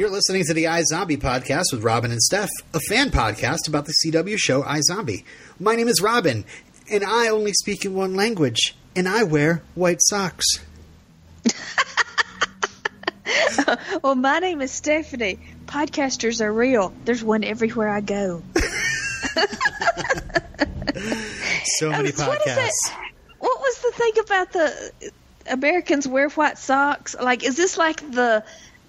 You're listening to the iZombie podcast with Robin and Steph, a fan podcast about the CW show iZombie. My name is Robin, and I only speak in one language, and I wear white socks. Well, my name is Stephanie. Podcasters are real. There's one everywhere I go. So many What podcasts. What was the thing about the Americans wear white socks? Like, is this like the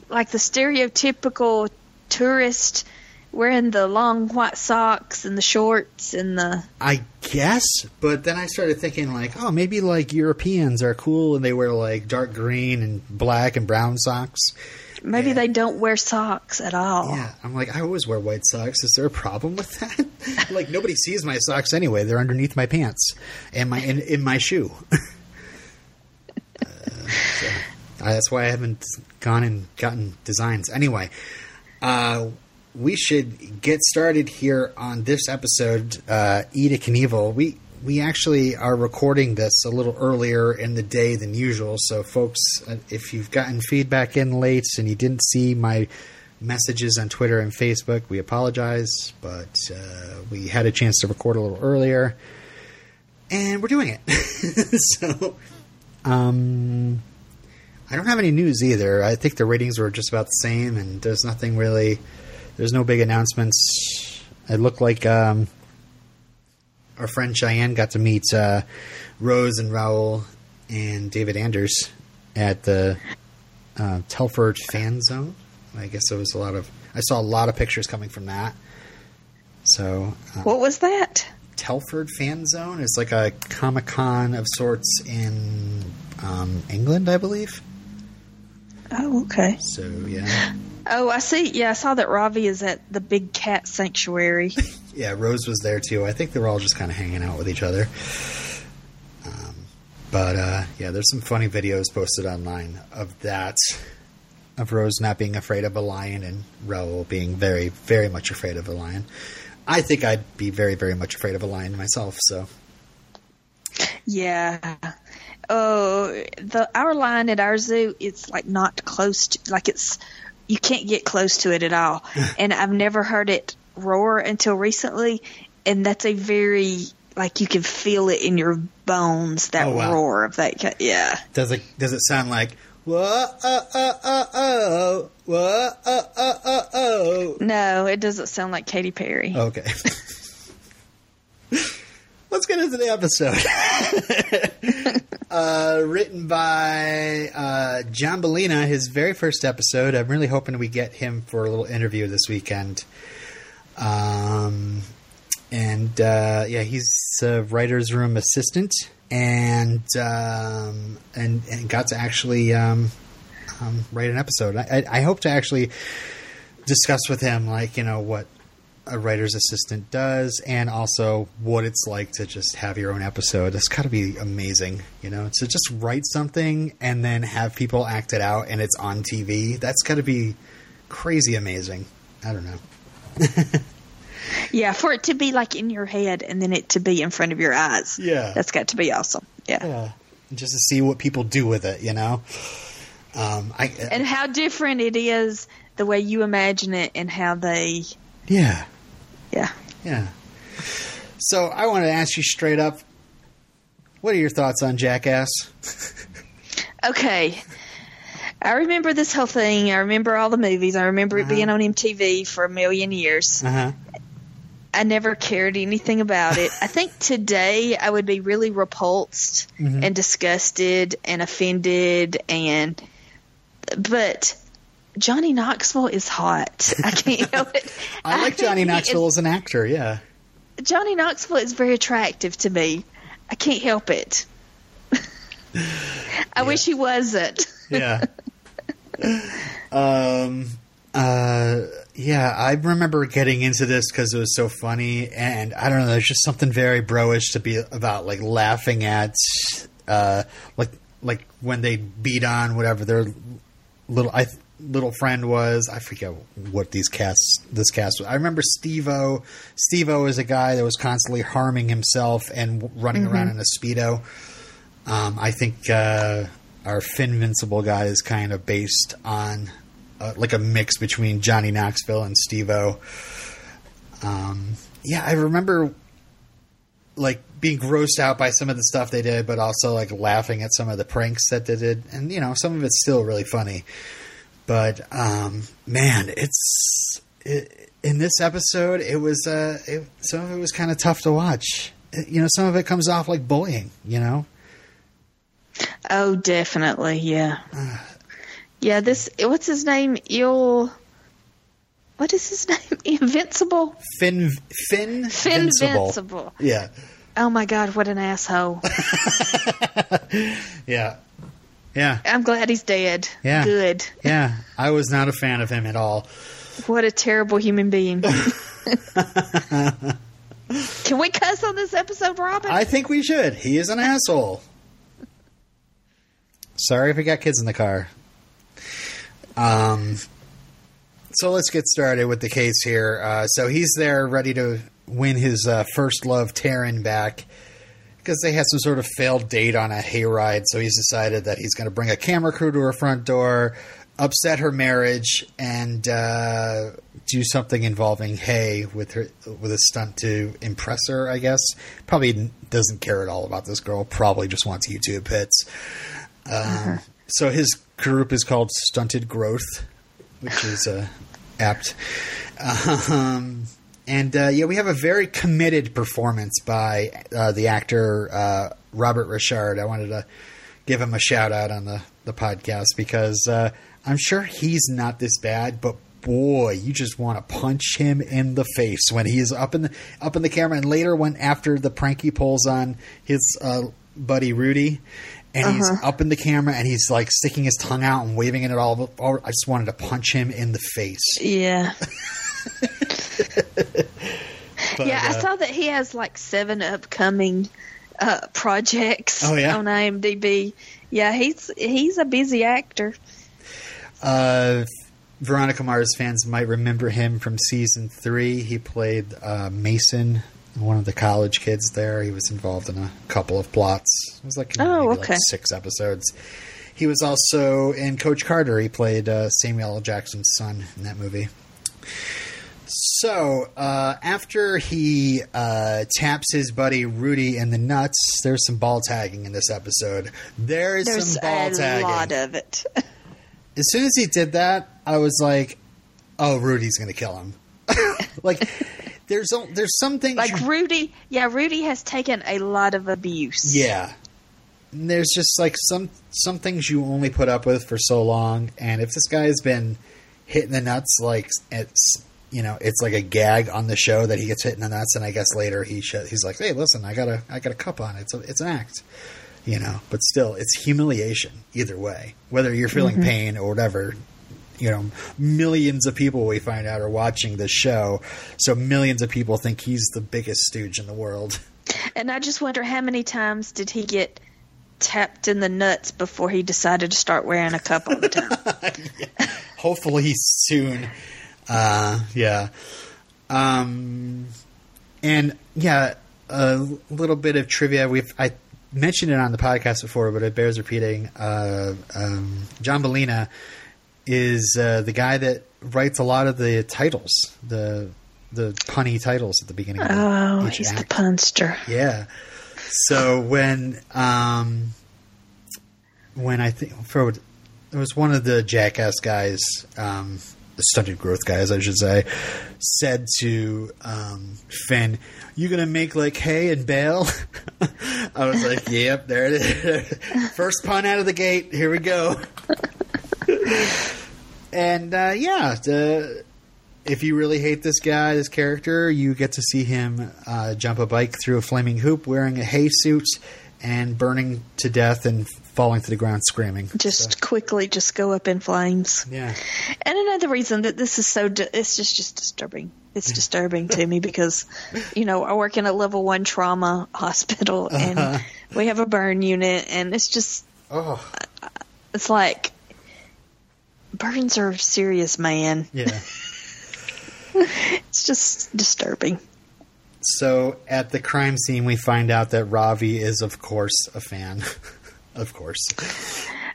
like the stereotypical tourist wearing the long white socks and the shorts and the? I guess, but then I started thinking, like, oh, maybe like Europeans are cool and they wear like dark green and black and brown socks. Maybe Yeah. they don't wear socks at all. Yeah, I'm like, I always wear white socks. Is there a problem with that? like, nobody sees my socks anyway. They're underneath my pants and my in, in my shoe. uh, so, uh, that's why I haven't gone and gotten designs. Anyway, uh, we should get started here on this episode. Uh, Eat a Knievel. We we actually are recording this a little earlier in the day than usual. So, folks, uh, if you've gotten feedback in late and you didn't see my messages on Twitter and Facebook, we apologize. But uh, we had a chance to record a little earlier, and we're doing it. so, um, I don't have any news either. I think the ratings were just about the same, and there's nothing really. There's no big announcements. It looked like um, our friend Cheyenne got to meet uh, Rose and Rahul and David Anders at the uh, Telford Fan Zone. I guess there was a lot of. I saw a lot of pictures coming from that. So uh, What was that? Telford Fan Zone is like a Comic Con of sorts in um, England, I believe. Oh, okay. So yeah, Oh, I see. Yeah, I saw that Ravi is at the big cat sanctuary. yeah. Rose was there too. I think they were all just kind of hanging out with each other. Um, but uh, yeah, there's some funny videos posted online of that, of Rose not being afraid of a lion and Rahul being very, very much afraid of a lion. I think I'd be very, very much afraid of a lion myself. So Yeah. Oh, the our lion at our zoo, it's like not close to, like it's you can't get close to it at all. and I've never heard it roar until recently, and that's a very like you can feel it in your bones that Oh, wow. roar of that. Yeah. does it does it sound like whoa uh uh uh oh whoa uh uh uh oh? No, it doesn't sound like Katy Perry. Okay. Let's get into the episode. uh, written by uh, John Bellina, his very first episode. I'm really hoping we get him for a little interview this weekend. Um, and uh, yeah, he's a writer's room assistant, and um, and and got to actually um, um, write an episode. I, I, I hope to actually discuss with him, like you know what a writer's assistant does, and also what it's like to just have your own episode. It's got to be amazing, you know, to just write something and then have people act it out, and it's on TV. That's got to be crazy amazing. I don't know. Yeah, for it to be like in your head and then it to be in front of your eyes. Yeah. That's got to be awesome. Yeah. Yeah, just to see what people do with it, you know. Um, I And how different it is the way you imagine it and how they, yeah. Yeah. Yeah. So I want to ask you straight up, what are your thoughts on Jackass? Okay. I remember this whole thing. I remember all the movies. I remember it being Uh-huh. on MTV for a million years. Uh huh. I never cared anything about it. I think today I would be really repulsed Mm-hmm. and disgusted and offended and but Johnny Knoxville is hot. I can't help it. I like Johnny Knoxville is- as an actor. Yeah. Johnny Knoxville is very attractive to me. I can't help it. I wish he wasn't. Yeah. um. Uh. Yeah, I remember getting into this because it was so funny, and I don't know. There's just something very broish to be about, like laughing at, uh, like like when they beat on whatever their little I little friend was. I forget what these casts this cast was. I remember Steve-O. Steve-O is a guy that was constantly harming himself and running around in a speedo. Um, I think uh, our Finvincible guy is kind of based on uh, like a mix between Johnny Knoxville and Steve-O. Um, yeah, I remember like being grossed out by some of the stuff they did, but also like laughing at some of the pranks that they did, and you know some of it's still really funny. But um, man, it's it, in this episode, it was uh, it, some of it was kind of tough to watch. You know, some of it comes off like bullying. You know, Oh, definitely, yeah. Yeah, this what's his name? Il What is his name? Invincible? Fin Fin Finvincible. Yeah, Oh my god, what an asshole. yeah, yeah, I'm glad he's dead. Yeah. Good. yeah. I was not a fan of him at all. What a terrible human being. Can we cuss on this episode, Robin? I think we should. He is an asshole. Sorry if we got kids in the car. Um, so let's get started with the case here. Uh, so he's there, ready to win his uh, first love, Taryn, back because they had some sort of failed date on a hayride. So he's decided that he's going to bring a camera crew to her front door, upset her marriage, and uh, do something involving hay with her with a stunt to impress her. I guess probably doesn't care at all about this girl. Probably just wants YouTube hits. Um, So his group is called Stunted Growth, which is uh, apt. Um, and uh, yeah, we have a very committed performance by uh, the actor uh, Robert Richard. I wanted to give him a shout out on the, the podcast because uh, I'm sure he's not this bad, but boy, you just want to punch him in the face when he's up in the up in the camera. And later, when after the prank he pulls on his uh, buddy Rudy. And he's up in the camera and he's like sticking his tongue out and waving it at all. all I just wanted to punch him in the face. yeah. But, yeah, I uh, saw that he has like seven upcoming uh, projects Oh, yeah? on IMDb. Yeah, he's he's a busy actor. Uh, Veronica Mars fans might remember him from season three. He played uh, Mason, one of the college kids there. He was involved in a couple of plots. It was like, Oh, maybe okay. like six episodes. He was also in Coach Carter. He played uh, Samuel L. Jackson's son in that movie. So uh, after he uh, taps his buddy Rudy in the nuts, there's some ball tagging in this episode. There is There's some ball a tagging lot of it. as soon as he did that, I was like, "Oh, Rudy's going to kill him." like, there's a- there's some things, like you- Rudy, yeah, Rudy has taken a lot of abuse. yeah. And There's just like some some things you only put up with for so long, and if this guy's been hitting the nuts, like it's you know it's like a gag on the show that he gets hit in the nuts, and I guess later he sh- he's like, "Hey, listen, I got a I got a cup on. It's a, it's an act." You know, but still, it's humiliation either way. Whether you're feeling mm-hmm. pain or whatever, you know, millions of people we find out are watching this show, so millions of people think he's the biggest stooge in the world. And I just wonder how many times did he get tapped in the nuts before he decided to start wearing a cup all the time? Hopefully soon. Uh, yeah. Um, and yeah, a little bit of trivia. We've I mentioned it on the podcast before, but it bears repeating. Uh, um, John Bellina is uh, the guy that writes a lot of the titles, the the punny titles at the beginning. Of oh, each he's the act. punster. Yeah. So when um when I think for it was one of the jackass guys, um stunted growth guys I should say, said to um Finn, You gonna make like hay and bail? I was like, Yep, there it is. First pun out of the gate, here we go. and uh yeah, the if you really hate this guy, this character, you get to see him uh, jump a bike through a flaming hoop wearing a hay suit and burning to death and falling to the ground screaming. Just So, quickly, just go up in flames. yeah. And another reason that this is so, di- it's just just disturbing. It's disturbing to me because, you know, I work in a level one trauma hospital and Uh-huh. we have a burn unit, and it's just, Oh, it's like burns are serious, man. yeah. It's just disturbing. So at the crime scene, we find out that Ravi is, of course, a fan. Of course.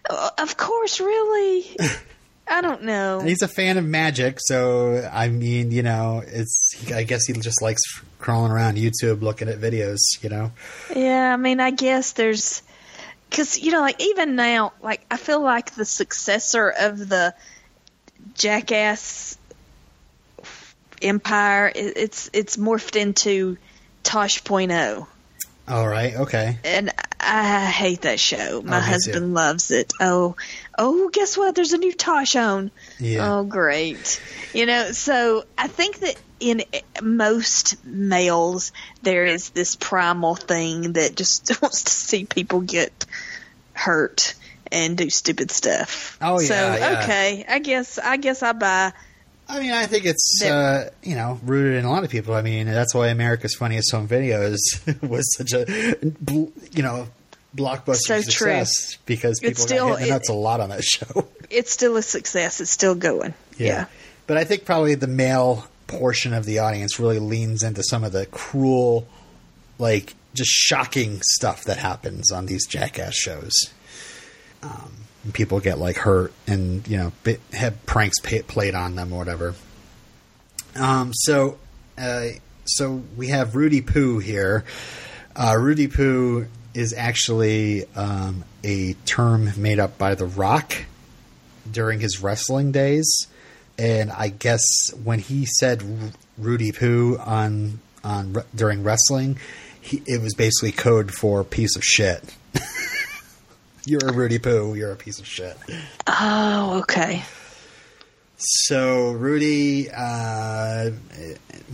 Uh, of course, really. I don't know. He's a fan of magic, so I mean, you know, it's. I guess he just likes crawling around YouTube looking at videos. You know. Yeah, I mean, I guess there's because you know, like even now, like I feel like the successor of the Jackass empire, it's it's morphed into Tosh.0, All right. Okay. and I hate that show. My Oh, me too. husband loves it. Oh, oh, guess what? There's a new Tosh on. Yeah. Oh, great. You know, so I think that in most males, there is this primal thing that just wants to see people get hurt and do stupid stuff. Oh, So, yeah, yeah. okay. I guess, I guess I buy. I mean, I think it's uh, you know rooted in a lot of people. I mean, that's why America's Funniest Home Videos was such a you know blockbuster So true. success because people It's still- got hit the it- nuts a lot on that show. It's still a success. It's still going. Yeah. But I think probably the male portion of the audience really leans into some of the cruel, like just shocking stuff that happens on these jackass shows. Um, and people get like hurt and you know bi- have pranks pa played on them or whatever. Um, so, uh, so we have Rudy Poo here. Uh, Rudy Poo is actually um, a term made up by The Rock during his wrestling days, and I guess when he said Ru- Rudy Poo on on during wrestling, he, it was basically code for piece of shit. you're a Rudy Poo. You're a piece of shit. Oh, okay. So Rudy, uh,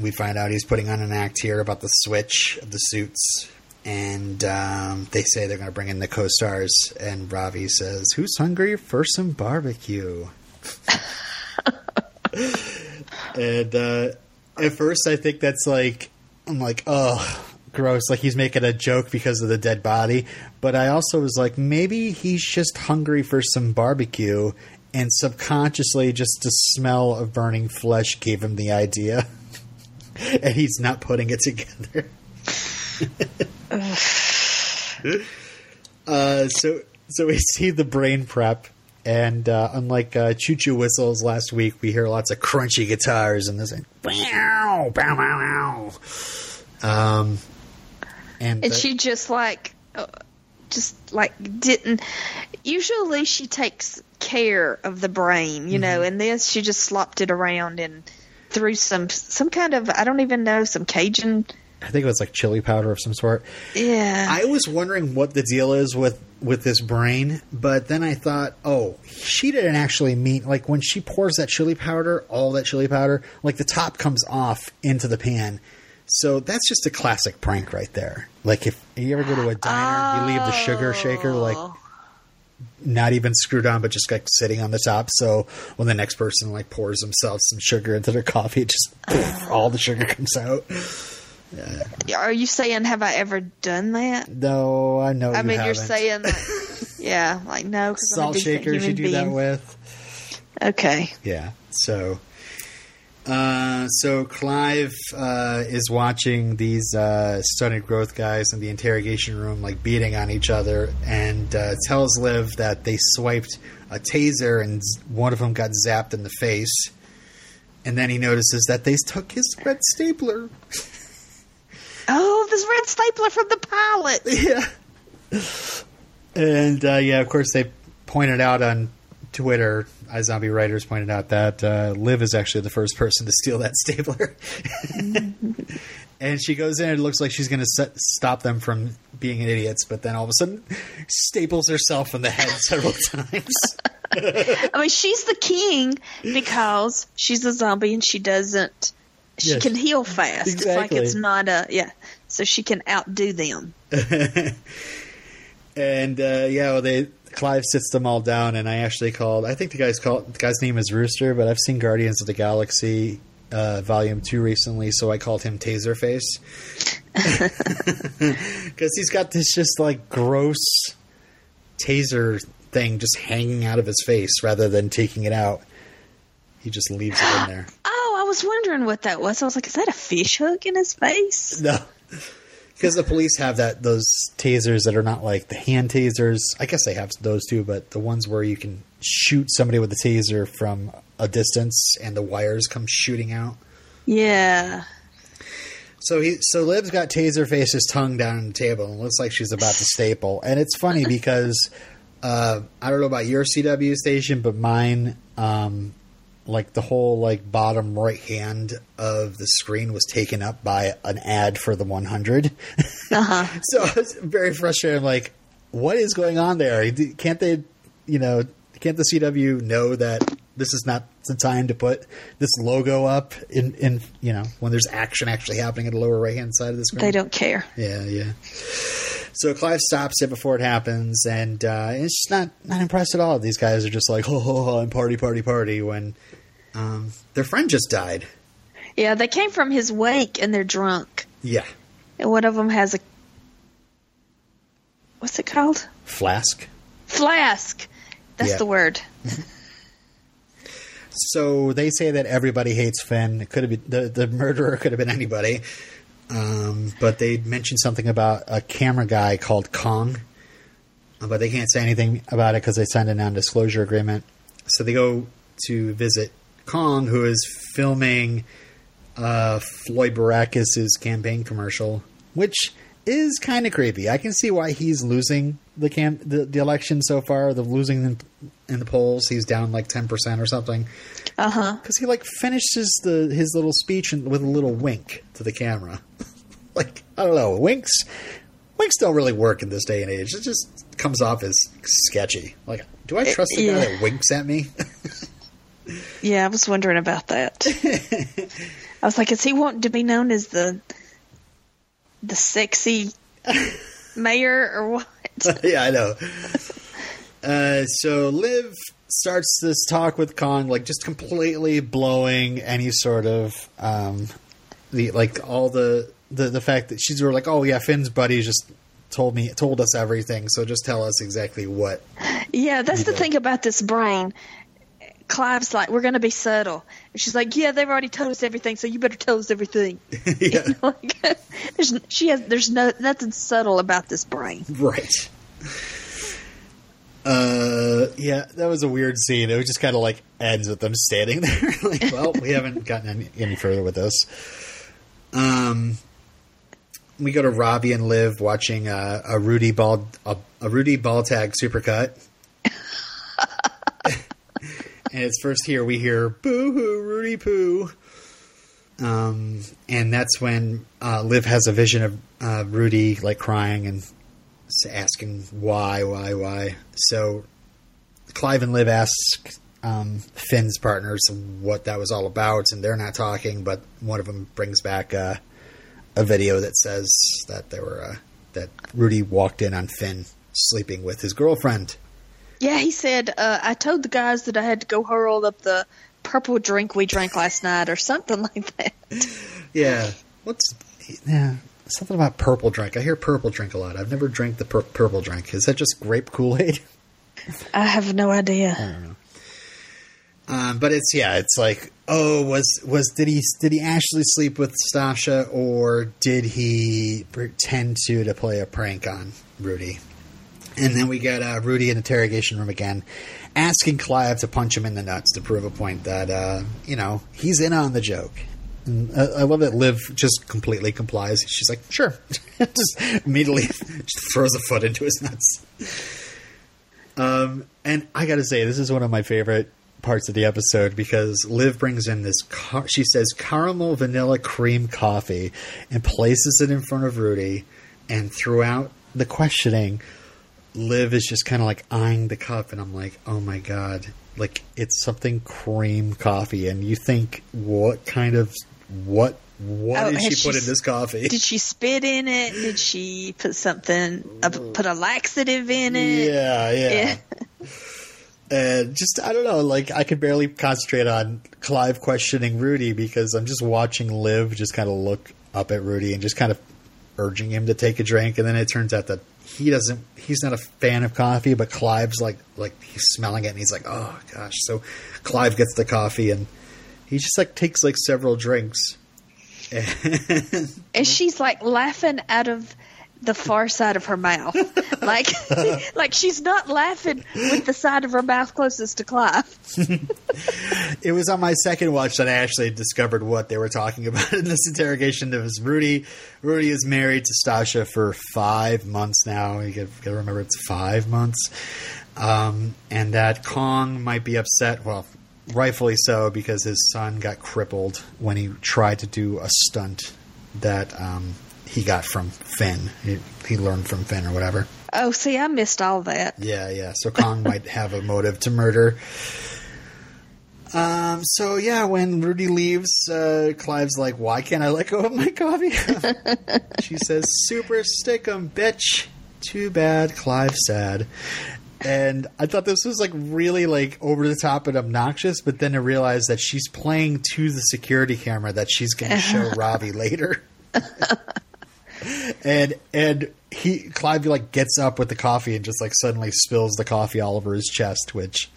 we find out he's putting on an act here about the switch of the suits, and um, they say they're going to bring in the co-stars. And Ravi says, "Who's hungry for some barbecue?" and uh, at first, I think that's like, I'm like, oh, gross. Like he's making a joke because of the dead body. But I also was like, maybe he's just hungry for some barbecue, and subconsciously, just the smell of burning flesh gave him the idea, and he's not putting it together. uh, so, so we see the brain prep. And uh, unlike uh, choo choo whistles last week, we hear lots of crunchy guitars and this, like, wow, bow, wow, wow. Um, and And the- she just like, uh, just like didn't. Usually she takes care of the brain, you Mm-hmm. know, and this she just slopped it around and threw some some kind of I don't even know some Cajun. I think it was like chili powder of some sort. Yeah, I was wondering what the deal is with with this brain, but then I thought, oh, she didn't actually mean like when she pours that chili powder, all that chili powder, like the top comes off into the pan. So that's just a classic prank right there. Like if you ever go to a diner, you leave the sugar shaker like Oh. not even screwed on, but just like sitting on the top. So when the next person like pours themselves some sugar into their coffee, it just poof, all the sugar comes out. Are you saying have I ever done that? No, I know. I mean, you're saying, like, yeah, like no, 'cause I'm a salt shakers you do that with. Okay, Yeah. So, uh, so Clive uh, is watching these uh, stunted growth guys in the interrogation room, like beating on each other, and uh, tells Liv that they swiped a taser and one of them got zapped in the face. And then he notices that they took his red stapler. Oh, this red stapler from the pilot. Yeah. And uh, yeah, of course, they pointed out on Twitter, iZombie writers pointed out that uh, Liv is actually the first person to steal that stapler. and she goes in and it looks like she's going to stop them from being idiots, but then all of a sudden staples herself in the head several times. I mean, she's the king because she's a zombie and she doesn't. She Yes. can heal fast. Exactly. It's like it's not a yeah. So she can outdo them. And uh, yeah, well, they Clive sits them all down, and I actually called. I think the guy's called the guy's name is Rooster, but I've seen Guardians of the Galaxy uh, Volume Two recently, so I called him Taserface because he's got this just like gross taser thing just hanging out of his face rather than taking it out. He just leaves it in there. Oh, I was wondering what that was. I was like, is that a fish hook in his face? No. Because the police have that those tasers that are not like the hand tasers. I guess they have those too, but the ones where you can shoot somebody with a taser from a distance and the wires come shooting out. Yeah. So he so Liv's got Taserface's tongue down on the table and looks like she's about to staple. And it's funny because uh, I don't know about your CW station, but mine, um, like the whole like bottom right hand of the screen was taken up by an ad for the 100. Uh huh. so I was very frustrated. I'm like, what is going on there? Can't they, you know, can't the CW know that this is not the time to put this logo up in, in you know, when there's action actually happening at the lower right hand side of the screen? They don't care. Yeah, yeah. So Clive stops it before it happens, and uh, it's just not not impressed at all. These guys are just like, ho ho ho, and party, party, party. When um, their friend just died. Yeah, they came from his wake and they're drunk. Yeah, And one of them has a. What's it called? flask. Flask. That's Yeah. the word. So they say that everybody hates Finn. It could have been the the murderer could have been anybody, um, but they mentioned something about a camera guy called Kong, uh, but they can't say anything about it because they signed a non-disclosure agreement. So they go to visit Kong, who is filming uh, Floyd Baracus's campaign commercial, which is kind of creepy. I can see why he's losing the cam the, the election so far. The losing in, in the polls, he's down like ten percent or something Uh huh. because he like finishes the his little speech and- with a little wink to the camera. like I don't know, winks winks don't really work in this day and age. It just comes off as sketchy. Like, do I trust the guy yeah. that winks at me? Yeah, I was wondering about that. I was like, is he wanting to be known as the the sexy mayor or what? yeah, I know. Uh, so Liv starts this talk with Kong, like just completely blowing any sort of um, the like all the the the fact that she's of like, oh yeah, Finn's buddy just told me told us everything, so just tell us exactly what. Yeah, that's the Yeah. thing about this brain. Clive's like, we're going to be subtle. And she's like, yeah, they've already told us everything, so you better tell us everything. yeah, like, there's, she has, there's no, nothing subtle about this brain. right. Uh, yeah, that was a weird scene. It just kind of like ends with them standing there. like, well, we haven't gotten any, any further with this. Um, we go to Ravi and Liv watching uh, a Rudy ball a, a Rudy ball tag supercut. and it's first here we hear boo hoo Rudy poo. Um, and that's when uh, Liv has a vision of uh, Rudy like crying and asking why, why, why. So Clive and Liv ask um, Finn's partners what that was all about, and they're not talking. But one of them brings back uh, a video that says that they were uh, that Rudy walked in on Finn sleeping with his girlfriend. Yeah, he said, uh, I told the guys that I had to go hurl up the purple drink we drank last night or something like that. Yeah, what's yeah something about purple drink? I hear purple drink a lot. I've never drank the pur- purple drink. Is that just grape Kool Aid? I have no idea. I don't know. Um, but it's yeah, it's like oh, was was did he did he actually sleep with Stasha or did he pretend to to play a prank on Rudy? And then we get uh, Rudy in the interrogation room again, asking Clive to punch him in the nuts to prove a point that uh, you know he's in on the joke. I love that Liv just completely complies. She's like, "Sure," just immediately just throws a foot into his nuts. Um, and I got to say, this is one of my favorite parts of the episode because Liv brings in this. Car- she says caramel vanilla cream coffee and places it in front of Rudy. And throughout the questioning, Liv is just kind of like eyeing the cup, and I'm like, oh my god, like it's something cream coffee, and you think what kind of what what Oh, did she put she in this coffee? Did she spit in it? Did she put something, uh, put a laxative in it? yeah, yeah. And just I don't know, like I could barely concentrate on Clive questioning Rudy because I'm just watching Liv just kind of look up at Rudy and just kind of urging him to take a drink, and then it turns out that he doesn't. He's not a fan of coffee, but Clive's like like he's smelling it and he's like, oh gosh. So Clive gets the coffee and he just like takes like several drinks. And she's like laughing out of the far side of her mouth. like like she's not laughing with the side of her mouth closest to Clive. It was on my second watch that I actually discovered what they were talking about in this interrogation. It was Rudy. Rudy is married to Stasha for five months now. You got to remember it's five months, um, and that Kong might be upset. Well, rightfully so because his son got crippled when he tried to do a stunt that um, he got from Finn. He, he learned from Finn or whatever. Oh, see, I missed all that. Yeah, yeah. So Kong might have a motive to murder. Um. So yeah, when Rudy leaves, uh, Clive's like, "Why can't I let go of my coffee?" she says, "Super stick 'em, bitch." Too bad, Clive sad. And I thought this was like really like over the top and obnoxious, but then I realized that she's playing to the security camera that she's going to show Ravi later. and and he Clive like gets up with the coffee and just like suddenly spills the coffee all over his chest, which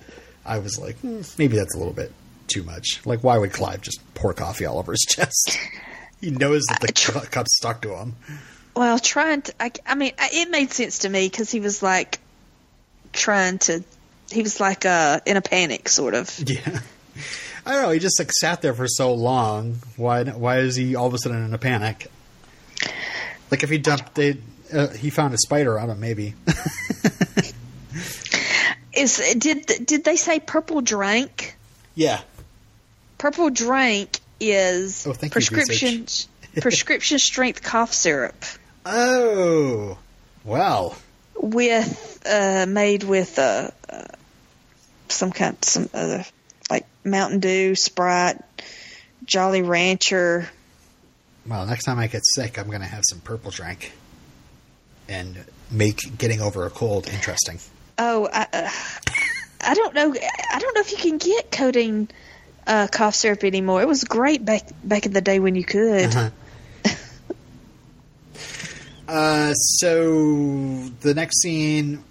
I was like, hmm, maybe that's a little bit too much. Like, why would Clive just pour coffee all over his chest? he knows that the cu- cup's stuck to him. Well, trying to, I, I mean, it made sense to me because he was like trying to, he was like uh, in a panic, sort of. Yeah. I don't know. He just like sat there for so long. Why? Why is he all of a sudden in a panic? Like if he dumped, they, uh, he found a spider on him. Maybe. Is did did they say purple drank? yeah. Purple drank is Oh, prescription prescription strength cough syrup Oh. Well. with uh, made with uh, uh, some kind some other like Mountain Dew, Sprite, Jolly Rancher. Well, next time I get sick, I'm going to have some purple drink and make getting over a cold interesting. Oh, I, uh, I don't know. I don't know if you can get codeine uh, cough syrup anymore. It was great back back in the day when you could. Uh-huh. Uh, so the next scene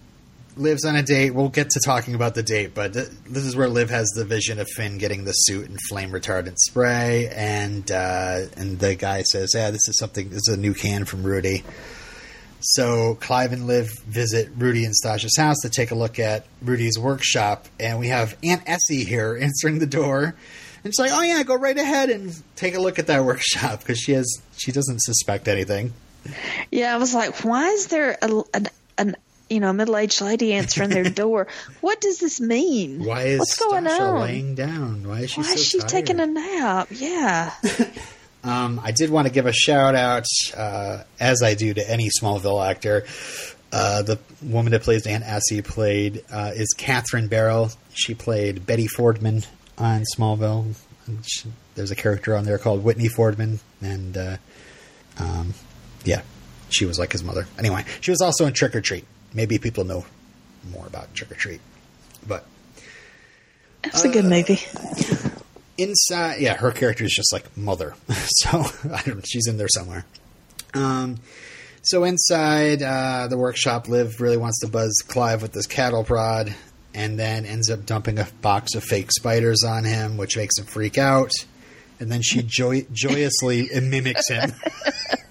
lives on a date. We'll get to talking about the date, but th- this is where Liv has the vision of Finn getting the suit and flame retardant spray, and uh, and the guy says, "Yeah, this is something. This is a new can from Rudy." So Clive and Liv visit Rudy and Stasha's house to take a look at Rudy's workshop, and we have Aunt Essie here answering the door. And she's like, "Oh yeah, go right ahead and take a look at that workshop," because she has she doesn't suspect anything. Yeah, I was like, why is there a, an, an you know a middle aged lady answering their door? What does this mean? Why is What's going Stasha on? laying down? Why is she Why so is she tired? taking a nap? Yeah. Um, I did want to give a shout out, uh, as I do to any Smallville actor. Uh, the woman that plays Aunt Essie played uh, is Catherine Barrow. She played Betty Fordman on Smallville. She, there's a character on there called Whitney Fordman, and uh, um, yeah, she was like his mother. Anyway, she was also in Trick or Treat. Maybe people know more about Trick or Treat, but That's a good movie. inside yeah her character is just like mother. So I don't, she's in there somewhere. Um so inside uh, the workshop liv really wants to buzz clive with this cattle prod and then ends up dumping a box of fake spiders on him which makes him freak out. And then she joy- joyously mimics him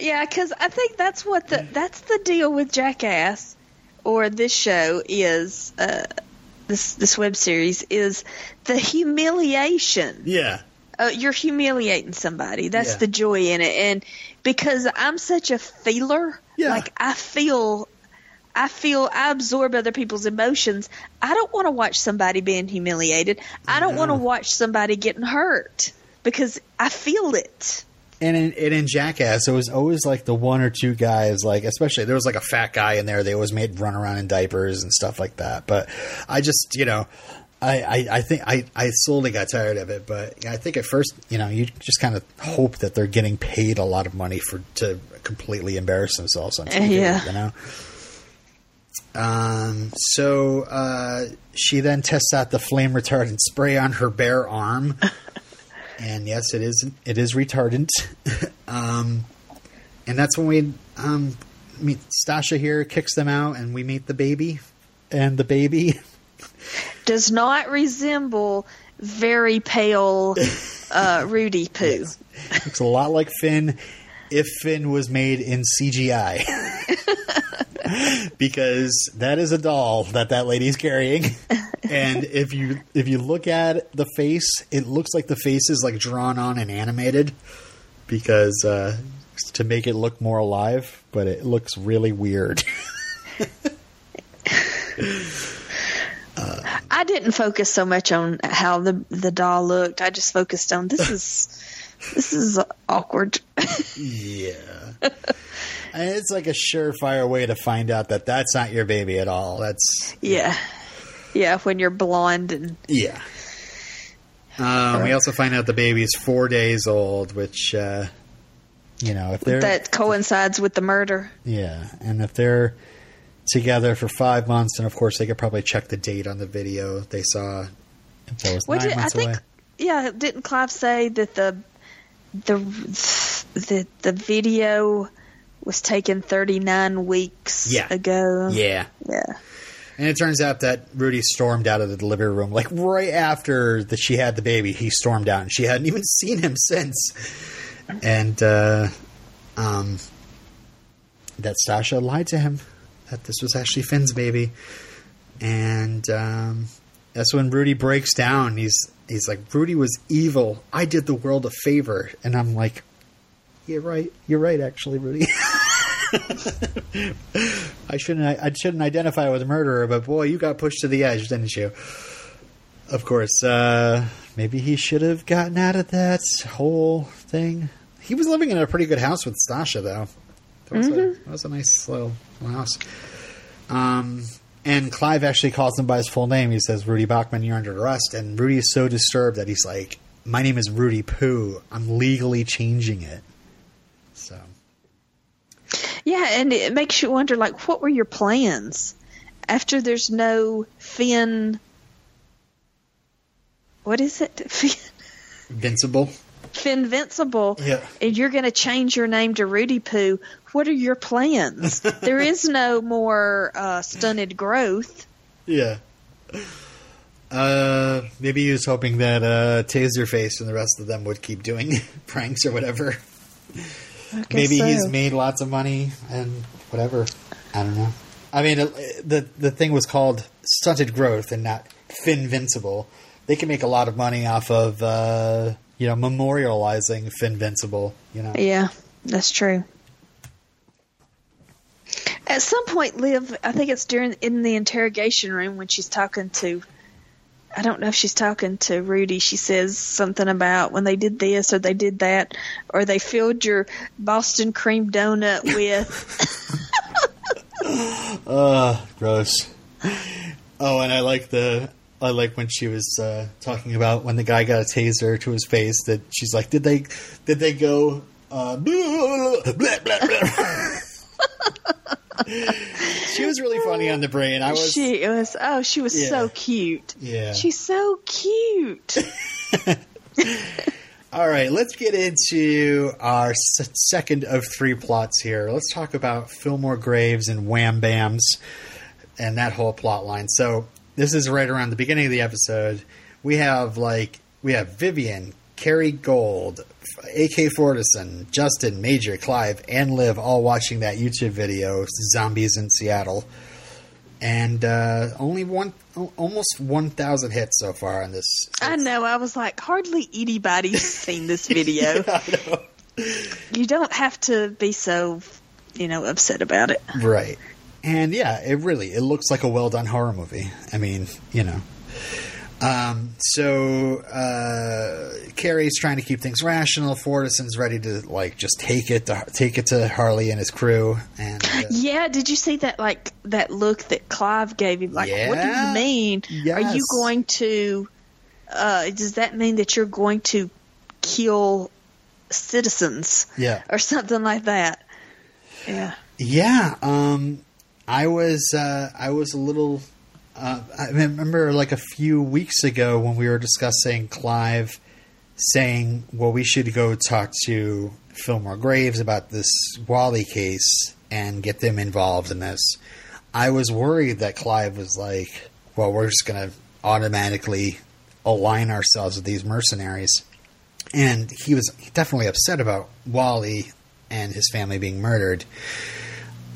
Yeah, because I think that's what the that's the deal with Jackass or this show is uh, this this web series is the humiliation. yeah Uh, you're humiliating somebody. That's Yeah. the joy in it, and because I'm such a feeler, Yeah. like I feel. I feel I absorb other people's emotions. I don't want to watch somebody being humiliated. I don't want to watch somebody getting hurt because I feel it. And in, and in Jackass, it was always like the one or two guys, like especially there was like a fat guy in there. They always made run around in diapers and stuff like that. But I just, you know, I, I, I think I, I slowly got tired of it, but I think at first, you know, you just kind of hope that they're getting paid a lot of money for to completely embarrass themselves on TV. Yeah. You know. Um. So uh, she then tests out the flame retardant spray on her bare arm, and yes, it is it is retardant. um, and that's when we um meet Stasha here, kicks them out, and we meet the baby, and the baby. Does not resemble very pale uh, Rudy Poo. Looks a lot like Finn if Finn was made in CGI. because that is a doll that that lady's carrying. And if you if you look at the face, it looks like the face is like drawn on and animated because uh, to make it look more alive, but it looks really weird. I didn't focus so much on how the the doll looked. I just focused on this is this is awkward. yeah. And it's like a surefire way to find out that that's not your baby at all. That's yeah, yeah. When you're blonde and Yeah. Um, we also find out the baby is four days old, which, uh, you know, if they're that coincides with the murder. yeah, and if they're together for five months, and of course they could probably check the date on the video they saw. If that was nine did, I months think? away. Yeah, didn't Clive say that the the the the video was taken 39 weeks Yeah. ago? Yeah, Yeah. and it turns out that Rudy stormed out of the delivery room like right after that she had the baby. He stormed out, and she hadn't even seen him since. And uh, um, that Stasha lied to him that this was actually Finn's baby, and um, that's when Rudy breaks down. He's he's like, Rudy was evil. I did the world a favor, and I'm like, you're right. You're right, actually, Rudy. I shouldn't I shouldn't identify with a murderer, but boy, you got pushed to the edge, didn't you? Of course, uh, maybe he should have gotten out of that whole thing. He was living in a pretty good house with Stasha, though. That was, a, that was a nice little, little house. Um, and Clive actually calls him by his full name. He says, Rudy Bachman, you're under arrest. And Rudy is so disturbed that he's like, My name is Rudy Poo. I'm legally changing it. So, Yeah, and it makes you wonder, like, what were your plans after there's no Finn? What is it? Finn, Invincible. Finvincible. Yeah. And you're going to change your name to Rudy Poo. What are your plans? there is no more uh, stunted growth. Yeah. Uh, maybe he was hoping that uh, Taserface and the rest of them would keep doing pranks or whatever. Maybe so. he's made lots of money and whatever. I don't know. I mean, uh, the the thing was called stunted growth and not Finvincible. They can make a lot of money off of uh, you know memorializing Finvincible. You know. Yeah, that's true. At some point, Liv, I think it's during in the interrogation room when she's talking to. I don't know if she's talking to Rudy. She says something about when they did this or they did that, or they filled your Boston cream donut with. Uh, gross. Oh, and I like the I like when she was uh, talking about when the guy got a taser to his face that she's like, did they did they go uh, blah, blah, blah, blah. she was really funny on the brain. I was she was oh, she was Yeah. so cute. yeah. She's so cute. All right, let's get into our s- second of three plots here. Let's talk about Fillmore Graves and Wham Bams and that whole plot line. So, this is right around the beginning of the episode. We have like we have Vivian, Carrie Gold, AK Fortison, Justin, Major, Clive, and Liv all watching that YouTube video, Zombies in Seattle. And uh, only one, almost 1,000 hits so far on this. I know. I was like, hardly anybody's seen this video. Know. you don't have to be so, you know, upset about it. Right. And yeah, it really it looks like a well done horror movie. I mean, you know. Um, so uh, Carrie's trying to keep things rational. Fortison's ready to like just take it to take it to Harley and his crew. And uh, Yeah, did you see that like that look that Clive gave him? Like, what do you mean? Are you going to? Uh, does that mean that you're going to kill citizens yeah, or something like that? Yeah. yeah. Um, I was uh, I was a little. Uh, I remember like a few weeks ago when we were discussing Clive saying, "Well, we should go talk to Fillmore Graves about this Wally case and get them involved in this." I was worried that Clive was like, "Well, we're just going to automatically align ourselves with these mercenaries," and he was definitely upset about Wally and his family being murdered.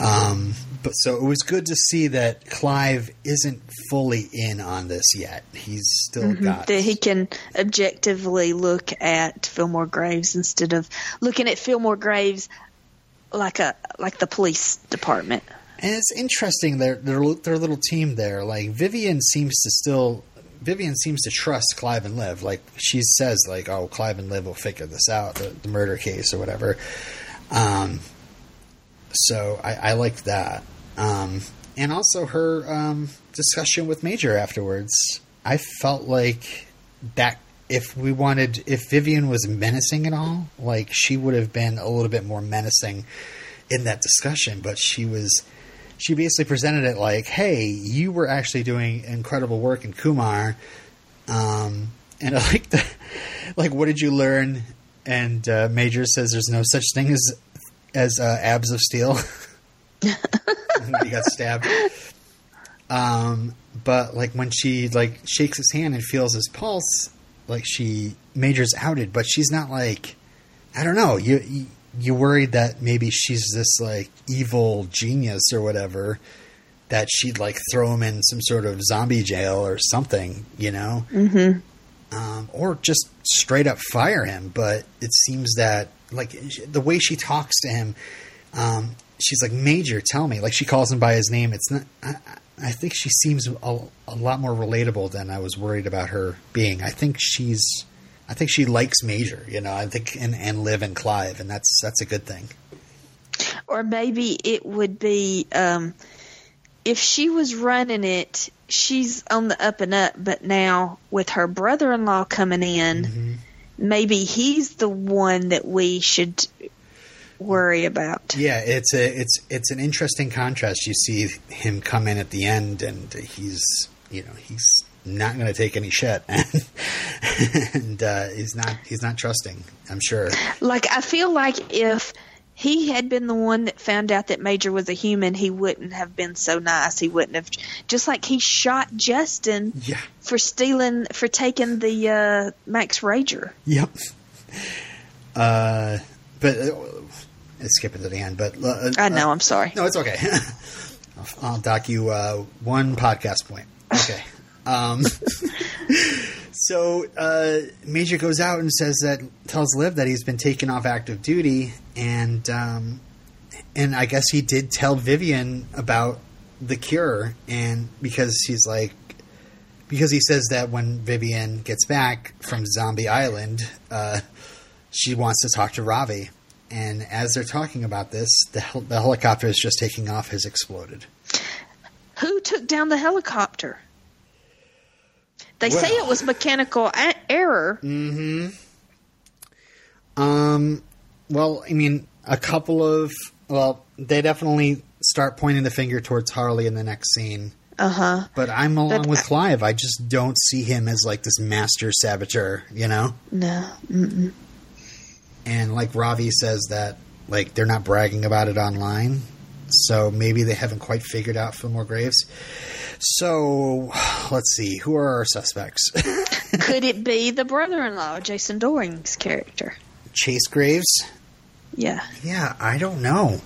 Um, but so it was good to see that Clive isn't fully in on this yet. He's still got That he can objectively look at Fillmore Graves instead of looking at Fillmore Graves like a like the police department. And it's interesting their their their little team there. Like Vivian seems to still Vivian seems to trust Clive and Liv. Like she says, like, "Oh, Clive and Liv will figure this out, the, the murder case or whatever." Um, so I, I liked that, um, and also her um, discussion with Major afterwards. I felt like that if we wanted, if Vivian was menacing at all, like she would have been a little bit more menacing in that discussion. But she was, she basically presented it like, "Hey, you were actually doing incredible work in Kumar." Um, and I like the, like, what did you learn? And uh, Major says there's no such thing as as uh, abs of steel. he got stabbed. Um, but like when she like shakes his hand and feels his pulse, like she Major's outed, but she's not like I don't know. You you, you worried that maybe she's this like evil genius or whatever that she'd like throw him in some sort of zombie jail or something, you know, mm-hmm. um, or just straight up fire him. But it seems that like the way she talks to him, um, she's like Major, tell me. Like she calls him by his name. It's not. I, I- think she seems a, a lot more relatable than I was worried about her being. I think she's. I think she likes Major, you know. I think and and Liv and Clive, and that's that's a good thing. Or maybe it would be um, if she was running it, she's on the up and up, but now with her brother in law coming in, maybe he's the one that we should worry about. Yeah, it's a it's it's an interesting contrast. You see him come in at the end, and he's you know he's not going to take any shit, and, and uh, he's not he's not trusting. I'm sure. Like, I feel like if he had been the one that found out that Major was a human, he wouldn't have been so nice. He wouldn't have, just like he shot Justin Yeah. for stealing, for taking the uh, Max Rager. Yep. Uh, but uh, skip it to the end. But uh, I know, uh, I'm sorry. No, it's okay. I'll, I'll dock you uh, one podcast point. Okay. Um, so uh, Major goes out and says that tells Liv that he's been taken off active duty, and um, and I guess he did tell Vivian about the cure, and because he's like. Because he says that when Vivian gets back from Zombie Island, uh, she wants to talk to Ravi. And as they're talking about this, the, hel- the helicopter is just taking off has exploded. Who took down the helicopter? They say it was mechanical a- error. Mm-hmm. Um, well, I mean, a couple of well, they definitely start pointing the finger towards Harley in the next scene. Uh huh. But I'm along But- with Clive. I just don't see him as like this master saboteur, you know. No. And like Ravi says that like they're not bragging about it online, so maybe they haven't quite figured out Fillmore Graves. So let's see, who are our suspects? Could it be the brother-in-law, Jason Dohring's character? Chase Graves. Yeah. Yeah, I don't know.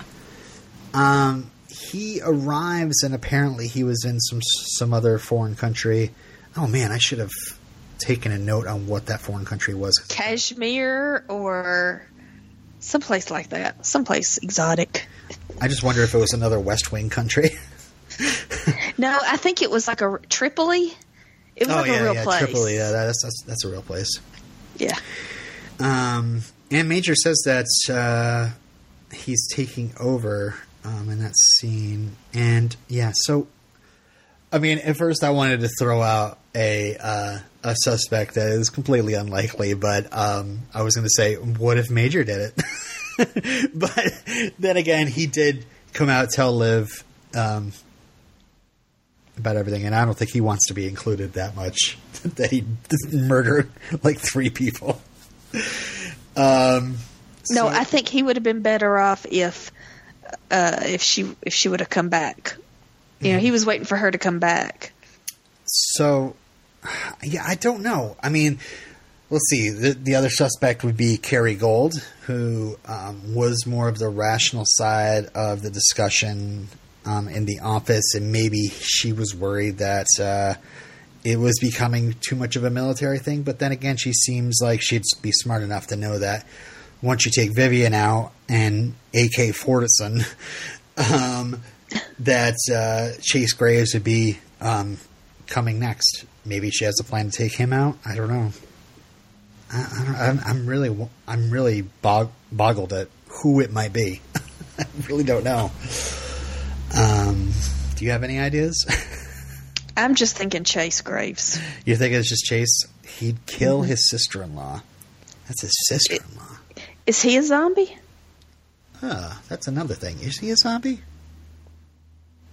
Um, he arrives and apparently he was in some some other foreign country. Oh man, I should have taken a note on what that foreign country was. Kashmir or someplace like that. Someplace exotic. I just wonder if it was another West Wing country. No, I think it was like a Tripoli. It was oh like yeah, a real yeah, place. Tripoli. Yeah, that's, that's that's a real place. Yeah. Um, and Major says that uh, he's taking over um, in that scene, and yeah. So, I mean, at first I wanted to throw out a uh, a suspect that is completely unlikely, but um, I was going to say, what if Major did it? but then again, he did come out tell Liv um, about everything, and I don't think he wants to be included that much that he murdered like three people. Um, No, so- I think he would have been better off if uh, if she if she would have come back. You know, he was waiting for her to come back. So, yeah, I don't know. I mean, let's see. The, the other suspect would be Carrie Gold, who um, was more of the rational side of the discussion um, in the office, and maybe she was worried that uh, it was becoming too much of a military thing. But then again, she seems like she'd be smart enough to know that once you take Vivian out and AK Fortison, um, that uh, Chase Graves would be um, coming next. Maybe she has a plan to take him out. I don't know. I, I don't, I'm, I'm really, I'm really bog, boggled at who it might be. I really don't know. Um, do you have any ideas? I'm just thinking Chase Graves. you think it's just Chase? He'd kill his sister-in-law. That's his sister-in-law. Is he a zombie? Huh, that's another thing. Is he a zombie?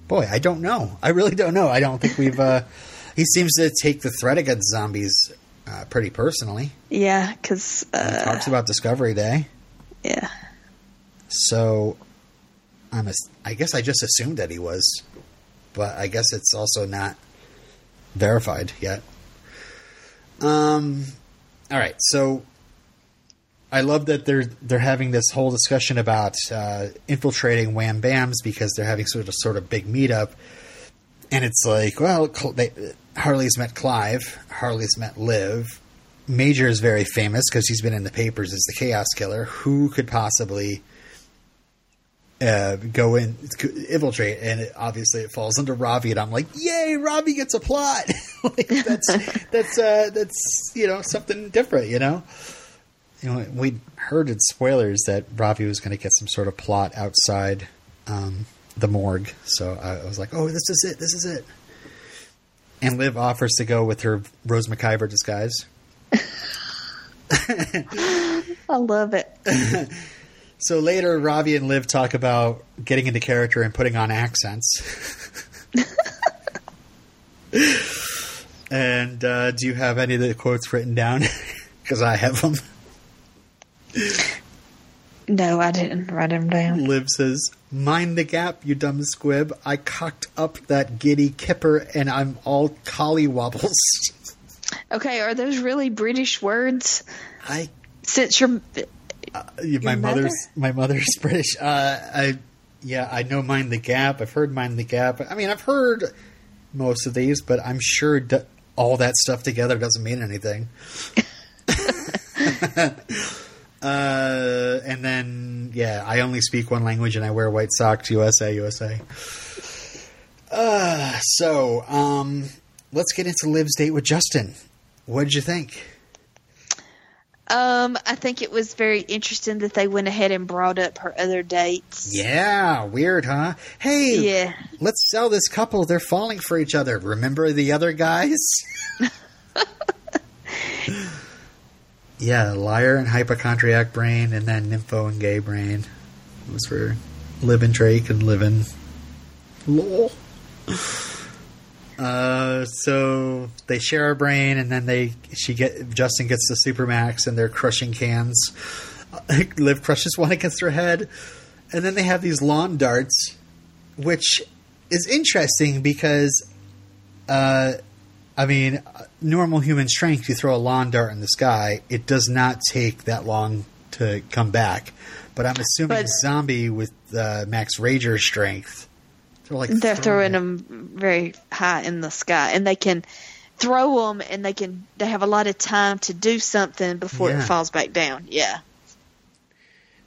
Boy, I don't know. I really don't know. I don't think we've. Uh, he seems to take the threat against zombies uh, pretty personally. Yeah, because He uh, talks about Discovery Day, yeah, so I'm. A, I guess I just assumed that he was, but I guess it's also not verified yet. Um. All right, so I love that they're they're having this whole discussion about uh, infiltrating Wham Bams because they're having sort of sort of big meetup, and it's like, well, they, Harley's met Clive, Harley's met Liv. Major is very famous because he's been in the papers as the Chaos Killer. Who could possibly uh, go in infiltrate? And it, obviously, it falls under Ravi, and I'm like, yay, Ravi gets a plot. like, that's that's uh, that's you know something different, you know you know, we heard in spoilers that Ravi was going to get some sort of plot outside um, the morgue. So I was like, oh, this is it. This is it. And Liv offers to go with her Rose McIver disguise. I love it. So later, Ravi and Liv talk about getting into character and putting on accents. and uh, do you have any of the quotes written down? Because I have them. No, I didn't write them down. Liv says, Mind the gap, you dumb squib. I cocked up that giddy kipper and I'm all collywobbles. Okay, are those really British words? I Since you're uh, my mother? mother's my mother's British. Uh, I yeah, I know Mind the Gap. I've heard Mind the Gap. I mean, I've heard most of these, but I'm sure d- all that stuff together doesn't mean anything. uh, and then yeah, I only speak one language and I wear white socks. USA, USA. Uh, so um, let's get into Liv's date with Justin. What did you think? Um, I think it was very interesting that they went ahead and brought up her other dates. Yeah, weird, huh? Hey, Yeah. let's sell this couple. They're falling for each other. Remember the other guys? yeah, liar and hypochondriac brain, and then nympho and gay brain. It was for living Drake and living lol. Uh, so they share a brain, and then they she get Justin gets the supermax, and they're crushing cans. Liv crushes one against her head, and then they have these lawn darts, which is interesting because, uh, I mean, normal human strength, you throw a lawn dart in the sky, it does not take that long to come back. But I'm assuming But- zombie with uh, Max Rager strength, they're like They're throwing it. them very high in the sky, and they can throw them, and they can they have a lot of time to do something before Yeah. it falls back down. Yeah.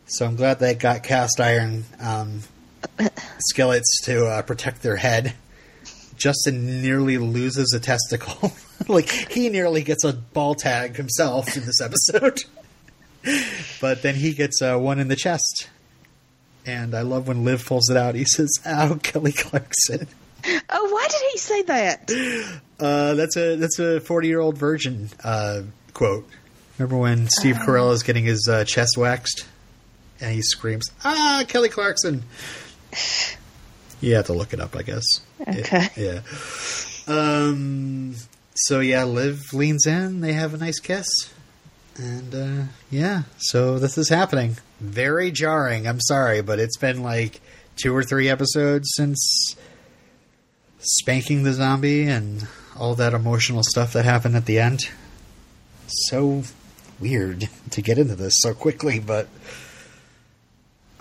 So I'm glad they got cast iron um, skillets to uh, protect their head. Justin nearly loses a testicle. like he nearly gets a ball tag himself in this episode, but then he gets uh, one in the chest. And I love when Liv pulls it out. He says, "Ow, Kelly Clarkson." Oh, why did he say that? Uh, that's a that's a forty year old virgin uh, quote. Remember when Steve Carell is getting his uh, chest waxed, and he screams, "Ah, Kelly Clarkson!" You have to look it up, I guess. Okay. yeah. Um. So yeah, Liv leans in. They have a nice kiss, and uh, yeah. So this is happening. Very jarring. I'm sorry, but it's been like two or three episodes since spanking the zombie and all that emotional stuff that happened at the end. So weird to get into this so quickly, but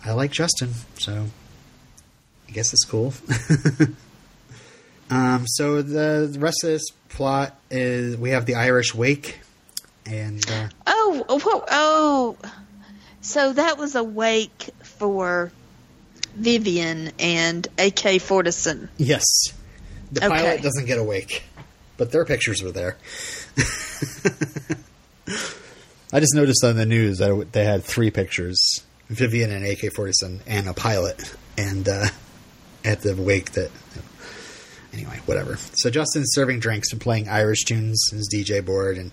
I like Justin, so I guess it's cool. um, so the, the rest of this plot is we have the Irish wake, and uh, Oh, oh, oh. So that was a wake for Vivian and AK Fortison. yes, the Okay. pilot doesn't get a wake, but their pictures were there. I just noticed on the news that they had three pictures: Vivian and AK forty-seven, and a pilot, and uh, at the wake that. Anyway, whatever. So Justin's serving drinks and playing Irish tunes on his DJ board, and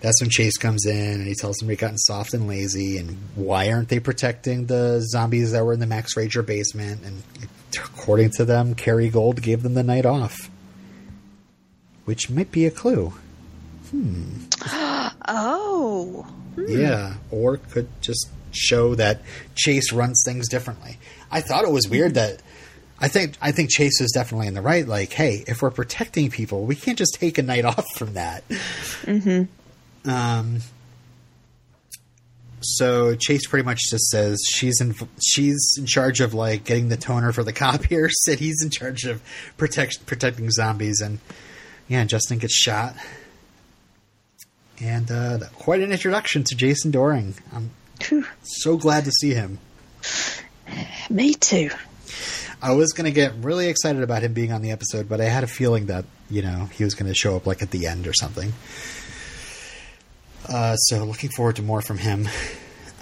that's when Chase comes in and he tells him we've gotten soft and lazy, and why aren't they protecting the zombies that were in the Max Rager basement? And according to them, Carrie Gold gave them the night off, which might be a clue. Hmm. oh. Yeah, or could just show that Chase runs things differently. I thought it was weird that I think I think Chase is definitely in the right. Like, hey, if we're protecting people, we can't just take a night off from that. Mm-hmm. Um. So Chase pretty much just says she's in she's in charge of like getting the toner for the copiers, and he's in charge of protect protecting zombies. And yeah, Justin gets shot. And uh, quite an introduction to Jason Dohring. I'm so glad to see him. Me too. I was going to get really excited about him being on the episode, but I had a feeling that, you know, he was going to show up like at the end or something. Uh, so looking forward to more from him.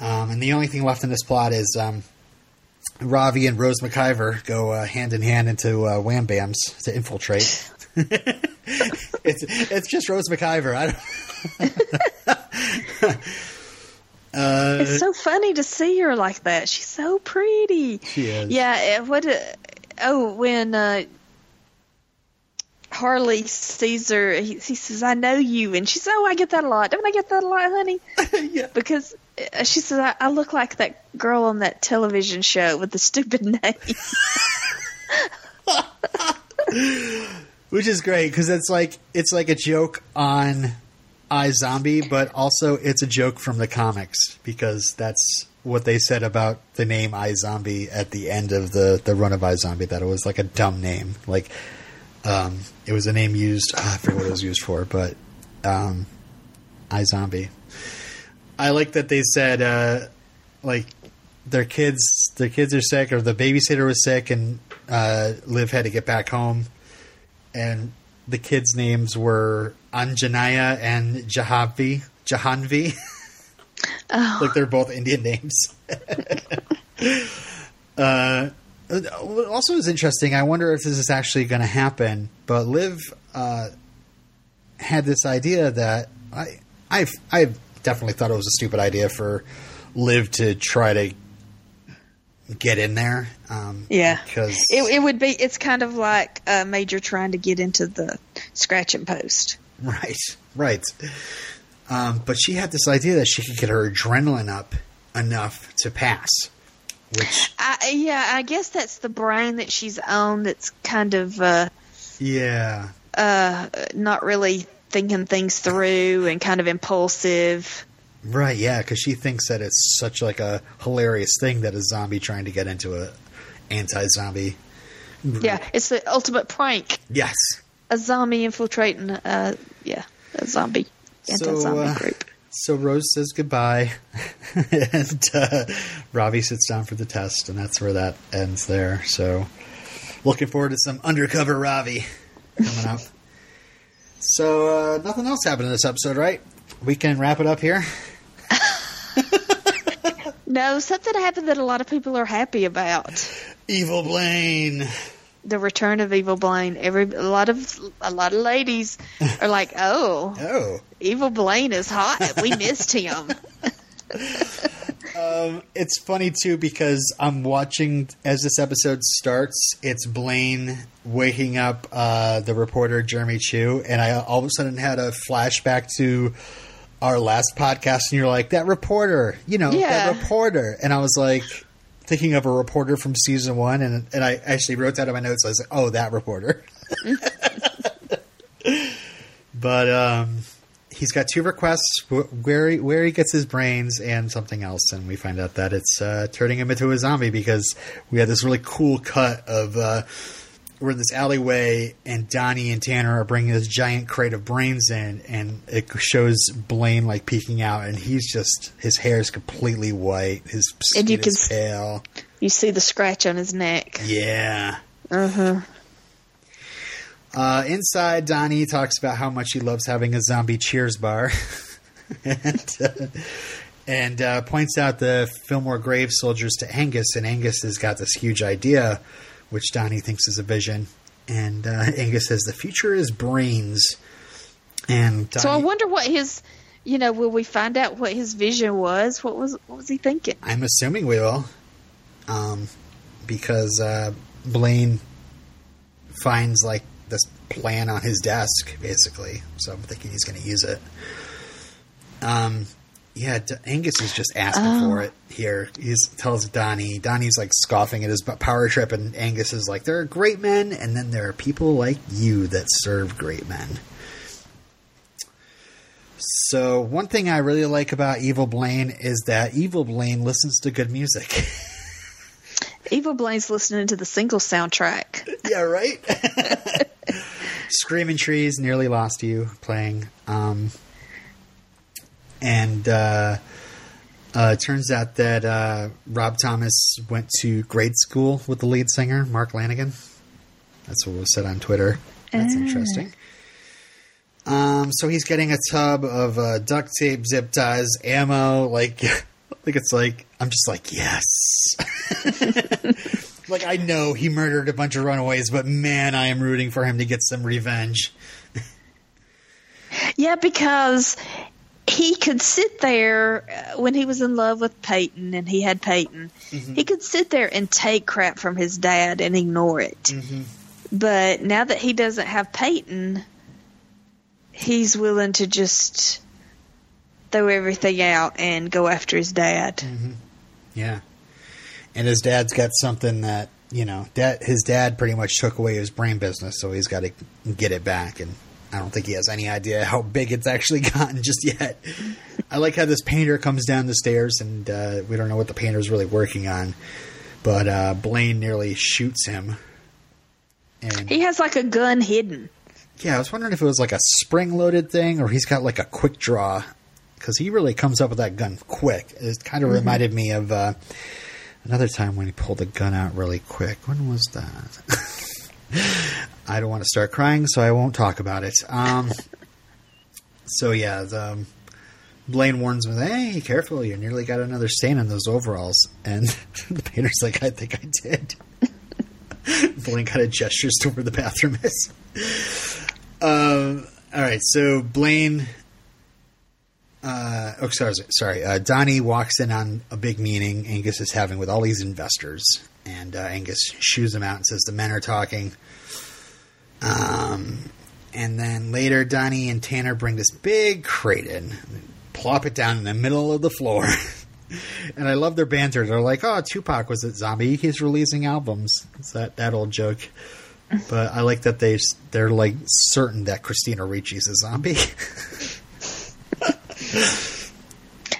Um, and the only thing left in this plot is um, Ravi and Rose McIver go uh, hand in hand into uh, Wham Bams to infiltrate. it's it's just Rose McIver. I don't. uh, It's so funny to see her like that. She's so pretty. She is. Yeah. uh, What? Uh, oh, when uh, Harley sees her, he, he says, "I know you," and she says, "Oh, I get that a lot. Don't I get that a lot, honey?" yeah. Because uh, she says, I, "I look like that girl on that television show with the stupid name." which is great because it's like it's like a joke on iZombie, but also it's a joke from the comics because that's what they said about the name iZombie at the end of the the run of iZombie that it was like a dumb name, like um, it was a name used. ah, I forget what it was used for, but um, iZombie. I like that they said uh, like their kids their kids are sick or the babysitter was sick and uh, Liv had to get back home and the kids' names were Anjanaya and Jahanvi. Jahanvi. Oh. like they're both Indian names. uh, also, is interesting. I wonder if this is actually going to happen. But Liv uh, had this idea that I, I've, I've definitely thought it was a stupid idea for Liv to try to get in there. Um, Yeah, because it, it would be. It's kind of like a major trying to get into the scratch and post. Right, right. Um, but she had this idea that she could get her adrenaline up enough to pass, which, I, yeah, I guess that's the brain that she's on. That's kind of uh, yeah, uh, not really thinking things through and kind of impulsive. Right, yeah, because she thinks that it's such like a hilarious thing that a zombie trying to get into a anti-zombie. group. Yeah, it's the ultimate prank. Yes. A zombie infiltrating. Uh, yeah, a zombie anti-zombie So, uh, group. So Rose says goodbye, and uh, Ravi sits down for the test, and that's where that ends there. So, looking forward to some undercover Ravi coming up. So uh, nothing else happened in this episode, right? We can wrap it up here. No, something happened that a lot of people are happy about. Evil Blaine. The return of Evil Blaine. Every a lot of a lot of ladies are like, "Oh, Oh, Evil Blaine is hot. We missed him." it's funny too because I'm watching as this episode starts. It's Blaine waking up uh, the reporter Jeremy Chu, and I all of a sudden had a flashback to our last podcast, and you're like, "That reporter, you know, Yeah. that reporter," and I was like. Thinking of a reporter from season one, and and I actually wrote that in my notes. I was like, "Oh, that reporter." but um, he's got two requests: where he, where he gets his brains and something else. And we find out that it's uh, turning him into a zombie because we had this really cool cut of uh, we're in this alleyway, and Donnie and Tanner are bringing this giant crate of brains in, and it shows Blaine like peeking out, and he's just his hair is completely white, his skin And you can is s- pale. You see the scratch on his neck. Yeah. Uh huh. Uh, inside, Donnie talks about how much he loves having a zombie Cheers bar, and, uh, and uh, points out the Fillmore grave soldiers to Angus. And Angus has got this huge idea, which Donnie thinks is a vision. And uh, Angus says the future is brains. And Donnie, So I wonder what his, you know, will we find out what his vision was? What was what was he thinking? I'm assuming we will, um, because uh, Blaine finds like this plan on his desk, basically. So I'm thinking he's going to use it. Um, yeah, D- Angus is just asking Oh. for it here. He tells Donnie. Donnie's like scoffing at his power trip, and Angus is like, "There are great men, and then there are people like you that serve great men." So one thing I really like about Evil Blaine is that Evil Blaine listens to good music. Evil Blaine's listening to the single soundtrack. yeah, right. Screaming Trees, Nearly Lost You, playing. Um, and uh, uh, it turns out that uh, Rob Thomas went to grade school with the lead singer, Mark Lanegan. That's what was said on Twitter. That's interesting. Um, so he's getting a tub of uh, duct tape, zip ties, ammo. Like, like it's like I'm just like yes. like I know he murdered a bunch of runaways, but man, I am rooting for him to get some revenge. Yeah, because he could sit there uh, when he was in love with Peyton and he had Peyton. Mm-hmm. He could sit there and take crap from his dad and ignore it. Mm-hmm. But now that he doesn't have Peyton, he's willing to just throw everything out and go after his dad. Mm-hmm. Yeah, and his dad's got something that you know, dad. His dad pretty much took away his brain business, so he's got to get it back. And I don't think he has any idea how big it's actually gotten just yet. I like how this painter comes down the stairs, and uh, we don't know what the painter's really working on, but uh, Blaine nearly shoots him. And He has like a gun hidden. yeah, I was wondering if it was like a spring-loaded thing, or he's got like a quick draw, because he really comes up with that gun quick. It kind of reminded me of uh, another time when he pulled a gun out really quick. When was that? I don't want to start crying, so I won't talk about it. Um, so yeah, the, um, Blaine warns me, "Hey, careful! You nearly got another stain on those overalls." And the painter's like, "I think I did." Blaine kind of gestures to where the bathroom is. Um, all right, so Blaine. Uh, oh, sorry, sorry. Uh, Donnie walks in on a big meeting Angus is having with all these investors, and uh, Angus shoos him out and says the men are talking. Um, and then later, Donnie and Tanner bring this big crate in, plop it down in the middle of the floor. and I love their banter. They're like, "Oh, Tupac was a zombie. He's releasing albums." It's that that old joke. But I like that they they're like certain that Christina Ricci's a zombie.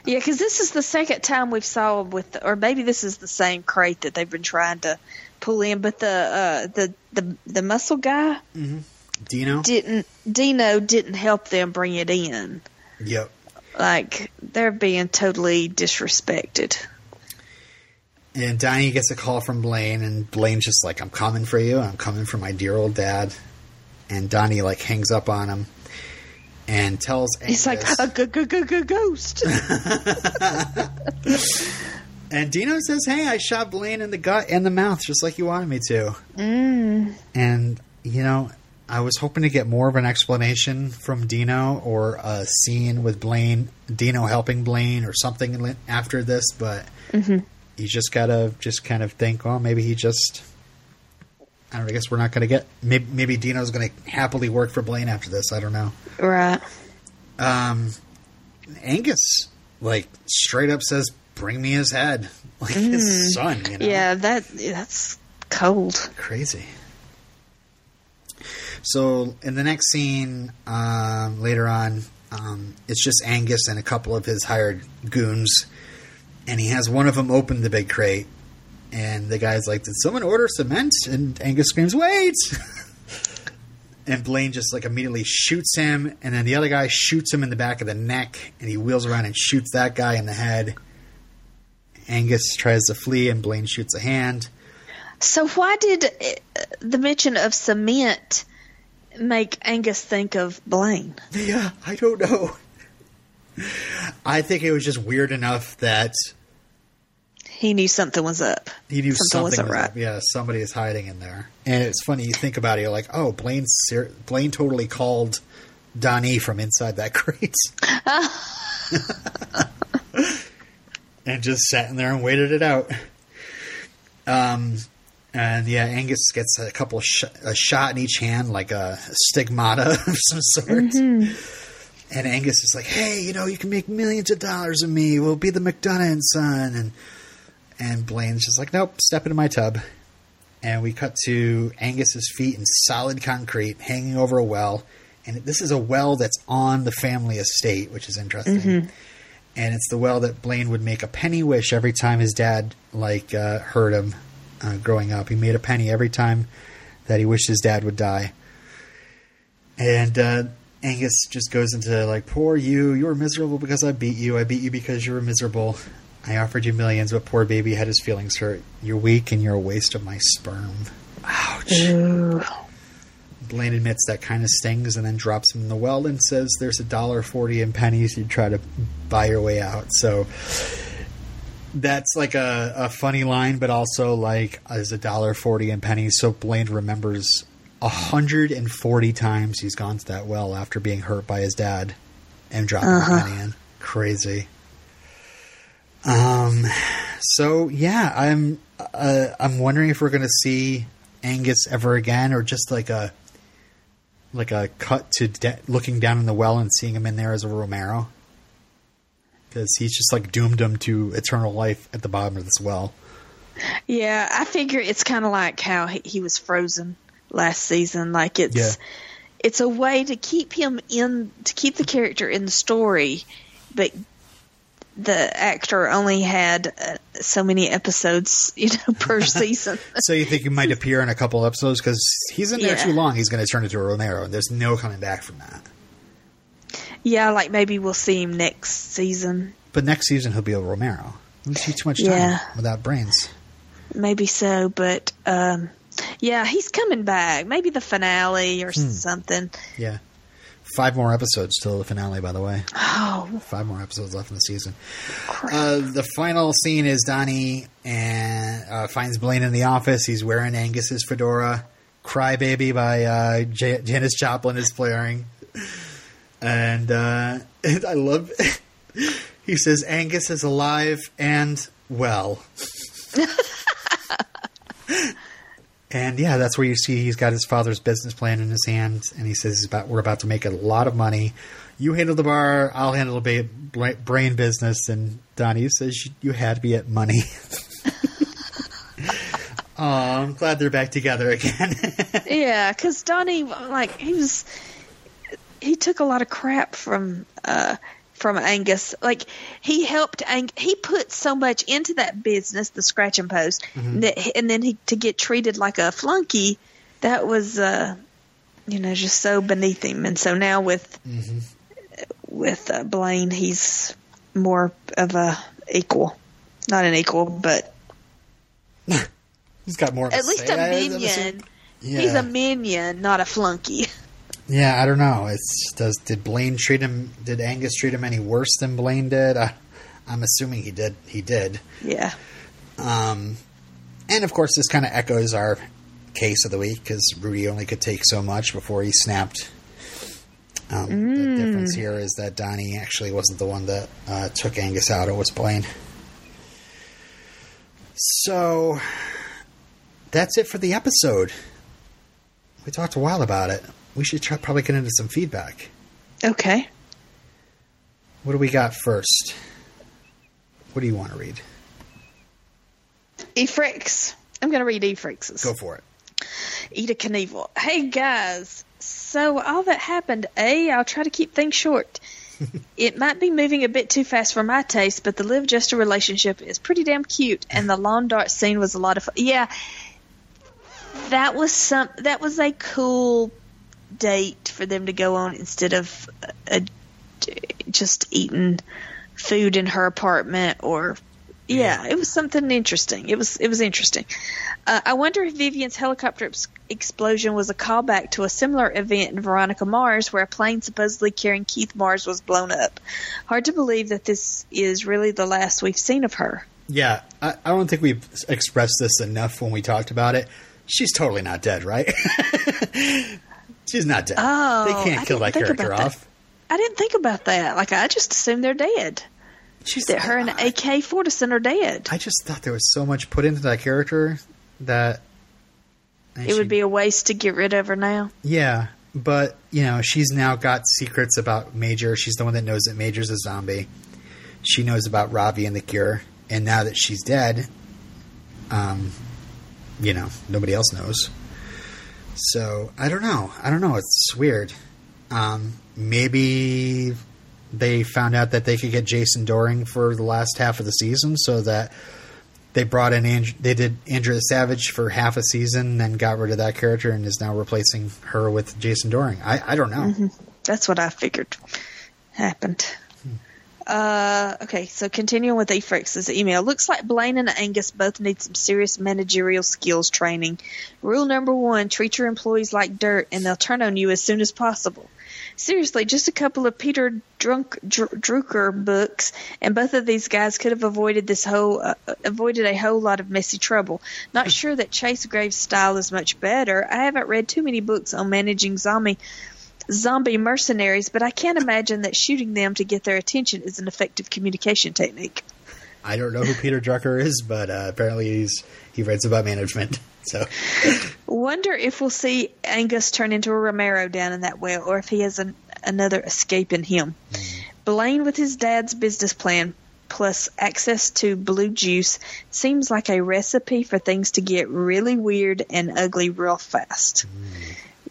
Yeah, because this is the second time we've saw with, or maybe this is the same crate that they've been trying to pull in. But the uh, the the the muscle guy Dino. didn't Dino didn't help them bring it in. yep. Like they're being totally disrespected. And Donnie gets a call from Blaine, and Blaine's just like, "I'm coming for you. I'm coming for my dear old dad." And Donnie like hangs up on him, and tells He's like Angus- a g- g- g- g- ghost. and Dino says, "Hey, I shot Blaine in the gut and the mouth, just like you wanted me to." Mm. And you know, I was hoping to get more of an explanation from Dino or a scene with Blaine, Dino helping Blaine, or something after this, but you just gotta just kind of think, oh, maybe he just. I don't I guess we're not going to get. Maybe, maybe Dino's going to happily work for Blaine after this. I don't know. right. Um, Angus, like, straight up says, "Bring me his head," like his son. You know, Yeah, that that's cold. crazy. So in the next scene, um, later on, um, it's just Angus and a couple of his hired goons, and he has one of them open the big crate, and the guy's like, "Did someone order cement?" And Angus screams, "Wait!" and Blaine just like immediately shoots him, and then the other guy shoots him in the back of the neck, and he wheels around and shoots that guy in the head. Angus tries to flee, and Blaine shoots a hand. So why did uh, the mention of cement make Angus think of Blaine? Yeah, I don't know. I think it was just weird enough that He knew something was up. he knew Something something, wasn't right. up. Yeah, somebody is hiding in there. And it's funny you think about it. You're like, oh, Blaine, ser- Blaine totally called Donnie from inside that crate, and just sat in there and waited it out. Um, and yeah, Angus gets a couple sh- a shot in each hand, like a stigmata of some sort. Mm-hmm. And Angus is like, "Hey, you know, you can make millions of dollars of me. We'll be the McDonough son." And and Blaine's just like, "Nope, step into my tub." And we cut to Angus's feet in solid concrete, hanging over a well. And this is a well that's on the family estate, which is interesting. And it's the well that Blaine would make a penny wish every time his dad like uh, hurt him uh, growing up. He made a penny every time that he wished his dad would die. And uh, Angus just goes into like, "Poor you! You were miserable because I beat you. I beat you because you were miserable. I offered you millions, but poor baby had his feelings hurt. You're weak and you're a waste of my sperm." Ouch. Blaine admits that kind of stings and then drops him in the well and says there's a dollar forty in pennies. You try to buy your way out. So that's like a, a funny line, but also like is a dollar forty in pennies. So Blaine remembers hundred and forty times he's gone to that well after being hurt by his dad and dropping a uh-huh. penny in. Crazy. Um. So yeah, I'm uh, I'm wondering if we're going to see Angus ever again, or just like a like a cut to de- looking down in the well and seeing him in there as a Romero, because he's just like doomed him to eternal life at the bottom of this well. Yeah, I figure it's kind of like how he, he was frozen last season. Like it's Yeah. it's a way to keep him in to keep the character in the story, but the actor only had uh, so many episodes, you know, per season. So you think he might appear in a couple episodes because he's in there Yeah. too long. He's going to turn into a Romero, and there's no coming back from that. yeah, like maybe we'll see him next season. But next season he'll be a Romero. We see too much time Yeah. without brains. Maybe so, but um yeah, he's coming back. Maybe the finale or something. Yeah. Five more episodes till the finale, by the way. Oh, Five more episodes left in the season. Uh, the final scene is Donnie and uh, finds Blaine in the office. He's wearing Angus's fedora. "Cry Baby" by uh, J- Janis Joplin is blaring, and, uh, and I love. he says Angus is alive and well. And yeah, that's where you see he's got his father's business plan in his hands, and he says about, we're about to make a lot of money. You handle the bar, I'll handle the brain business. And Donnie says you, you had me at money. oh, I'm glad they're back together again. Yeah, because Donnie, like, he was, he took a lot of crap from, uh, from Angus. Like, he helped, Ang- he put so much into that business, the scratch and post, that, and then he, to get treated like a flunky, that was, uh, you know, just so beneath him. And so now with, with uh, Blaine, he's more of a equal. Not an equal, but he's got more. Of at least a I- I assume. minion. He's Yeah. a minion, not a flunky. Yeah, I don't know. It's does did Blaine treat him? Did Angus treat him any worse than Blaine did? I, I'm assuming he did. He did. Yeah. Um, and of course, this kind of echoes our case of the week because Rudy only could take so much before he snapped. Um, The difference here is that Donnie actually wasn't the one that uh, took Angus out; it was Blaine. So that's it for the episode. We talked a while about it. We should try, probably get into some feedback. Okay. What do we got first? What do you want to read? Efrix. I'm going to read Efrix's. Go for it. Eat a Knievel. Hey guys, so all that happened, A, I'll try to keep things short. it might be moving a bit too fast for my taste, but the Liv Jester relationship is pretty damn cute, and the lawn dart scene was a lot of fun. Yeah, that was some. That was a cool date for them to go on instead of uh just eating food in her apartment or yeah, it was something interesting. It was it was interesting. Uh, I wonder if Vivian's helicopter ex- explosion was a callback to a similar event in Veronica Mars, where a plane supposedly carrying Keith Mars was blown up. Hard to believe that this is really the last we've seen of her. Yeah, I, I don't think we've expressed this enough when we talked about it. She's totally not dead, right? She's not dead. Oh, they can't kill that character off. I didn't think about that. Like I just assumed they're dead. She's That her and AK Fortison are dead. I just thought there was so much put into that character that it she- would be a waste to get rid of her now. Yeah, but you know, she's now got secrets about Major. She's the one that knows that Major's a zombie. She knows about Ravi and the cure, and now that she's dead, um, you know, nobody else knows. So I don't know. I don't know. It's weird. Um, maybe they found out that they could get Jason Dohring for the last half of the season, so that they brought in and- they did Andrea Savage for half a season, then got rid of that character, and is now replacing her with Jason Dohring. I, I don't know. That's what I figured happened. Uh, okay, so continuing with Efrix's email. Looks like Blaine and Angus both need some serious managerial skills training. Rule number one, treat your employees like dirt and they'll turn on you as soon as possible. Seriously, just a couple of Peter Drunk, Dr- Drucker books, and both of these guys could have avoided this whole uh, avoided a whole lot of messy trouble. Not sure that Chase Graves' style is much better. I haven't read too many books on managing zombie zombie mercenaries, but I can't imagine that shooting them to get their attention is an effective communication technique. I don't know who Peter Drucker is, but uh, apparently he's he writes about management. So Wonder if we'll see Angus turn into a Romero down in that well, or if he has an, another escape in him. Blaine, with his dad's business plan plus access to blue juice, seems like a recipe for things to get really weird and ugly real fast.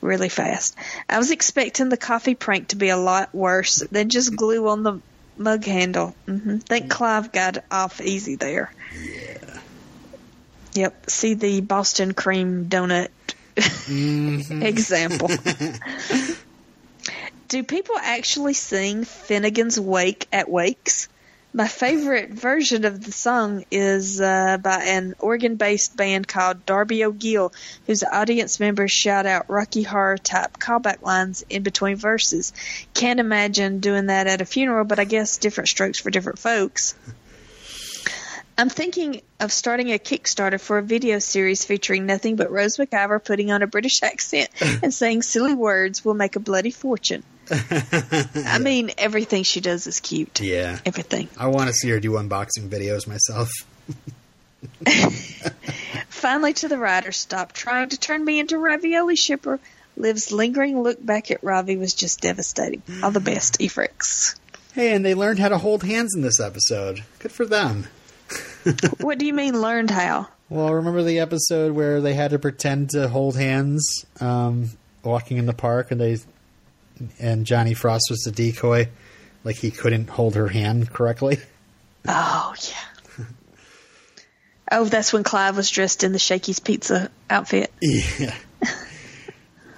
Really fast. I was expecting the coffee prank to be a lot worse than just glue on the mug handle. hmm Think Clive got off easy there. Yeah. Yep. See the Boston cream donut example. Do people actually sing Finnegan's Wake at wakes? My favorite version of the song is uh, by an organ based band called Darby O'Gill, whose audience members shout out Rocky Horror type callback lines in between verses. Can't imagine doing that at a funeral, but I guess different strokes for different folks. I'm thinking of starting a Kickstarter for a video series featuring nothing but Rose McIver putting on a British accent and saying silly words will make a bloody fortune. I mean, everything she does is cute. yeah, Everything. I want to see her do unboxing videos myself. Finally, to the writer, stop trying to turn me into ravioli shipper. Liv's lingering look back at Ravi was just devastating. All the best, Efrix. Hey, and they learned how to hold hands in this episode. Good for them. what do you mean learned how? Well, remember the episode where they had to pretend to hold hands um, walking in the park, and they and Johnny Frost was the decoy, like he couldn't hold her hand correctly. Oh, yeah. Oh, that's when Clive was dressed in the Shakey's Pizza outfit. Yeah.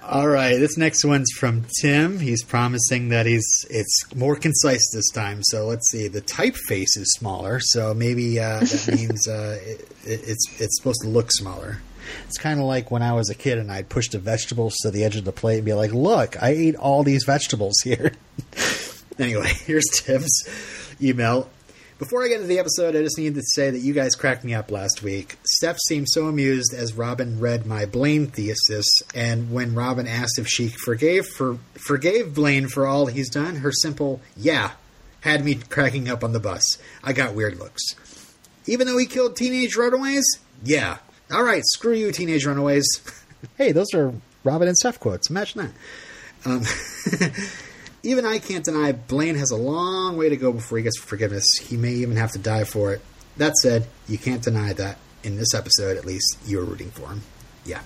All right, this next one's from Tim. He's promising that he's it's more concise this time. So let's see. The typeface is smaller, so maybe uh, that means uh, it, it, it's it's supposed to look smaller. It's kind of like when I was a kid and I'd push the vegetables to the edge of the plate and be like, "Look, I ate all these vegetables here." anyway, here's Tim's email. Before I get into the episode, I just need to say that you guys cracked me up last week. Steph seemed so amused as Robin read my Blaine thesis, and when Robin asked if she forgave for forgave Blaine for all he's done, her simple "yeah" had me cracking up on the bus. I got weird looks. Even though he killed teenage runaways, yeah. All right, screw you, teenage runaways. hey, those are Robin and Steph quotes. Imagine that. Um, even I can't deny Blaine has a long way to go before he gets forgiveness. He may even have to die for it. That said, you can't deny that in this episode, at least, you were rooting for him. Yeah.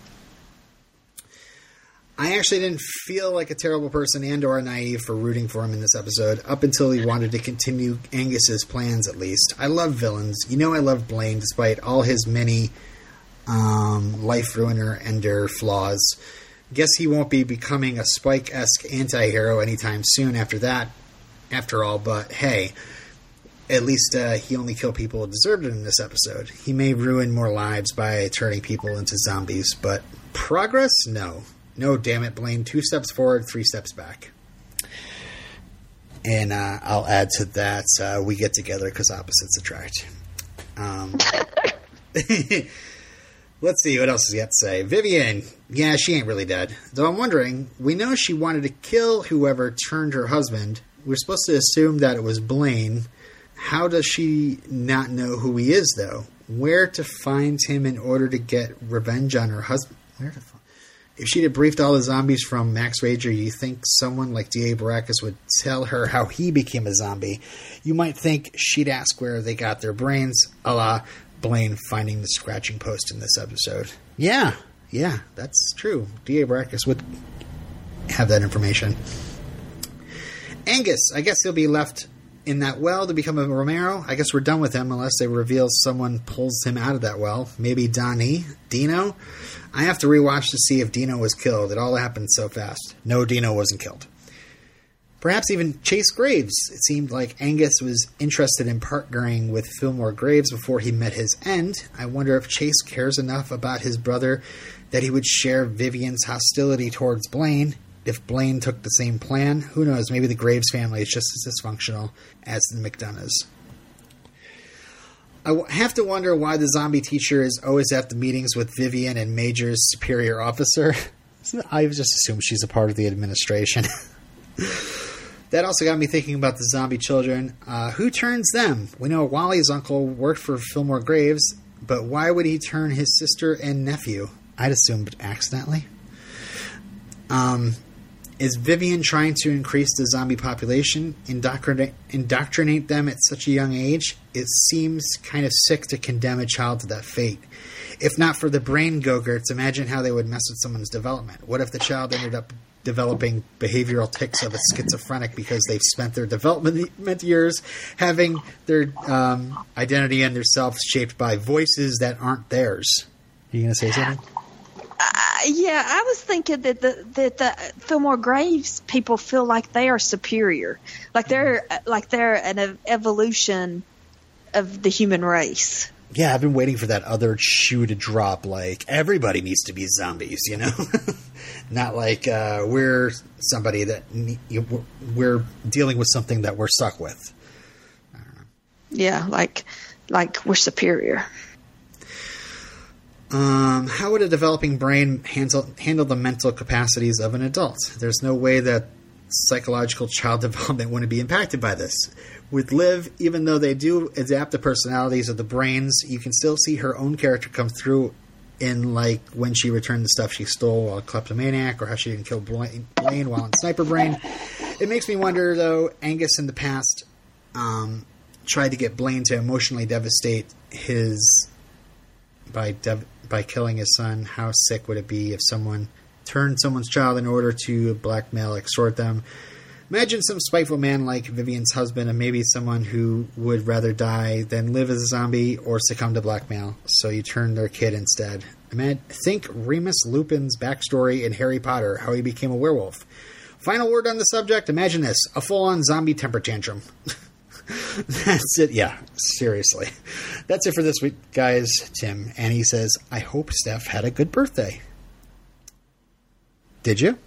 I actually didn't feel like a terrible person and or naive for rooting for him in this episode, up until he wanted to continue Angus's plans at least. I love villains. You know I love Blaine despite all his many um, life ruiner ender flaws. Guess he won't be becoming a Spike esque anti hero anytime soon after that, after all, but hey, at least uh, he only killed people who deserved it in this episode. He may ruin more lives by turning people into zombies, but progress? No. No, damn it, Blaine. Two steps forward, three steps back. And uh, I'll add to that uh, we get together because opposites attract. Um, Let's see what else he got to say. Vivian, yeah, she ain't really dead. Though I'm wondering, we know she wanted to kill whoever turned her husband. We're supposed to assume that it was Blaine. How does she not know who he is, though? Where to find him in order to get revenge on her husband? Where to find? If she'd have briefed all the zombies from Max Rager, you think someone like D.A. Baracus would tell her how he became a zombie. You might think she'd ask where they got their brains, a la Blaine finding the scratching post in this episode. Yeah, yeah, that's true. D.A. Baracus would have that information. Angus, I guess he'll be left in that well to become a Romero. I guess we're done with him unless they reveal someone pulls him out of that well. Maybe Donnie, Dino. I have to rewatch to see if Dino was killed. It all happened so fast. No, Dino wasn't killed. Perhaps even Chase Graves. It seemed like Angus was interested in partnering with Fillmore Graves before he met his end. I wonder if Chase cares enough about his brother that he would share Vivian's hostility towards Blaine. If Blaine took the same plan, who knows? Maybe the Graves family is just as dysfunctional as the McDonoughs. I have to wonder why the zombie teacher is always at the meetings with Vivian and Major's superior officer. I just assume she's a part of the administration. that also got me thinking about the zombie children. Uh, who turns them? We know Wally's uncle worked for Fillmore Graves, but why would he turn his sister and nephew? I'd assumed accidentally. Um, is Vivian trying to increase the zombie population, indoctrinate, indoctrinate them at such a young age? It seems kind of sick to condemn a child to that fate. If not for the brain go-gurts, imagine how they would mess with someone's development. What if the child ended up developing behavioral tics of a schizophrenic because they've spent their development years having their um, identity and their self shaped by voices that aren't theirs? Are you going to say something? Uh, yeah, I was thinking that the that the Fillmore Graves people feel like they are superior, like they're like they're an evolution of the human race. Yeah, I've been waiting for that other shoe to drop. Like everybody needs to be zombies, you know, not like uh, we're somebody that you- we're dealing with something that we're stuck with. Yeah, like like we're superior. Um, how would a developing brain handle handle the mental capacities of an adult? There's no way that psychological child development wouldn't be impacted by this. With Liv, even though they do adapt the personalities of the brains, you can still see her own character come through in like when she returned the stuff she stole while a kleptomaniac, or how she didn't kill Blaine, while in Sniper Brain. It makes me wonder, though. Angus in the past um, tried to get Blaine to emotionally devastate his by dev- by killing his son. How sick would it be if someone turned someone's child in order to blackmail, extort them? Imagine some spiteful man like Vivian's husband, and maybe someone who would rather die than live as a zombie or succumb to blackmail. So you turn their kid instead. Think Remus Lupin's backstory in Harry Potter, how he became a werewolf. Final word on the subject. Imagine this: a full-on zombie temper tantrum. That's it. Yeah, seriously. That's it for this week, guys. Tim. And he says, I hope Steph had a good birthday. Did you?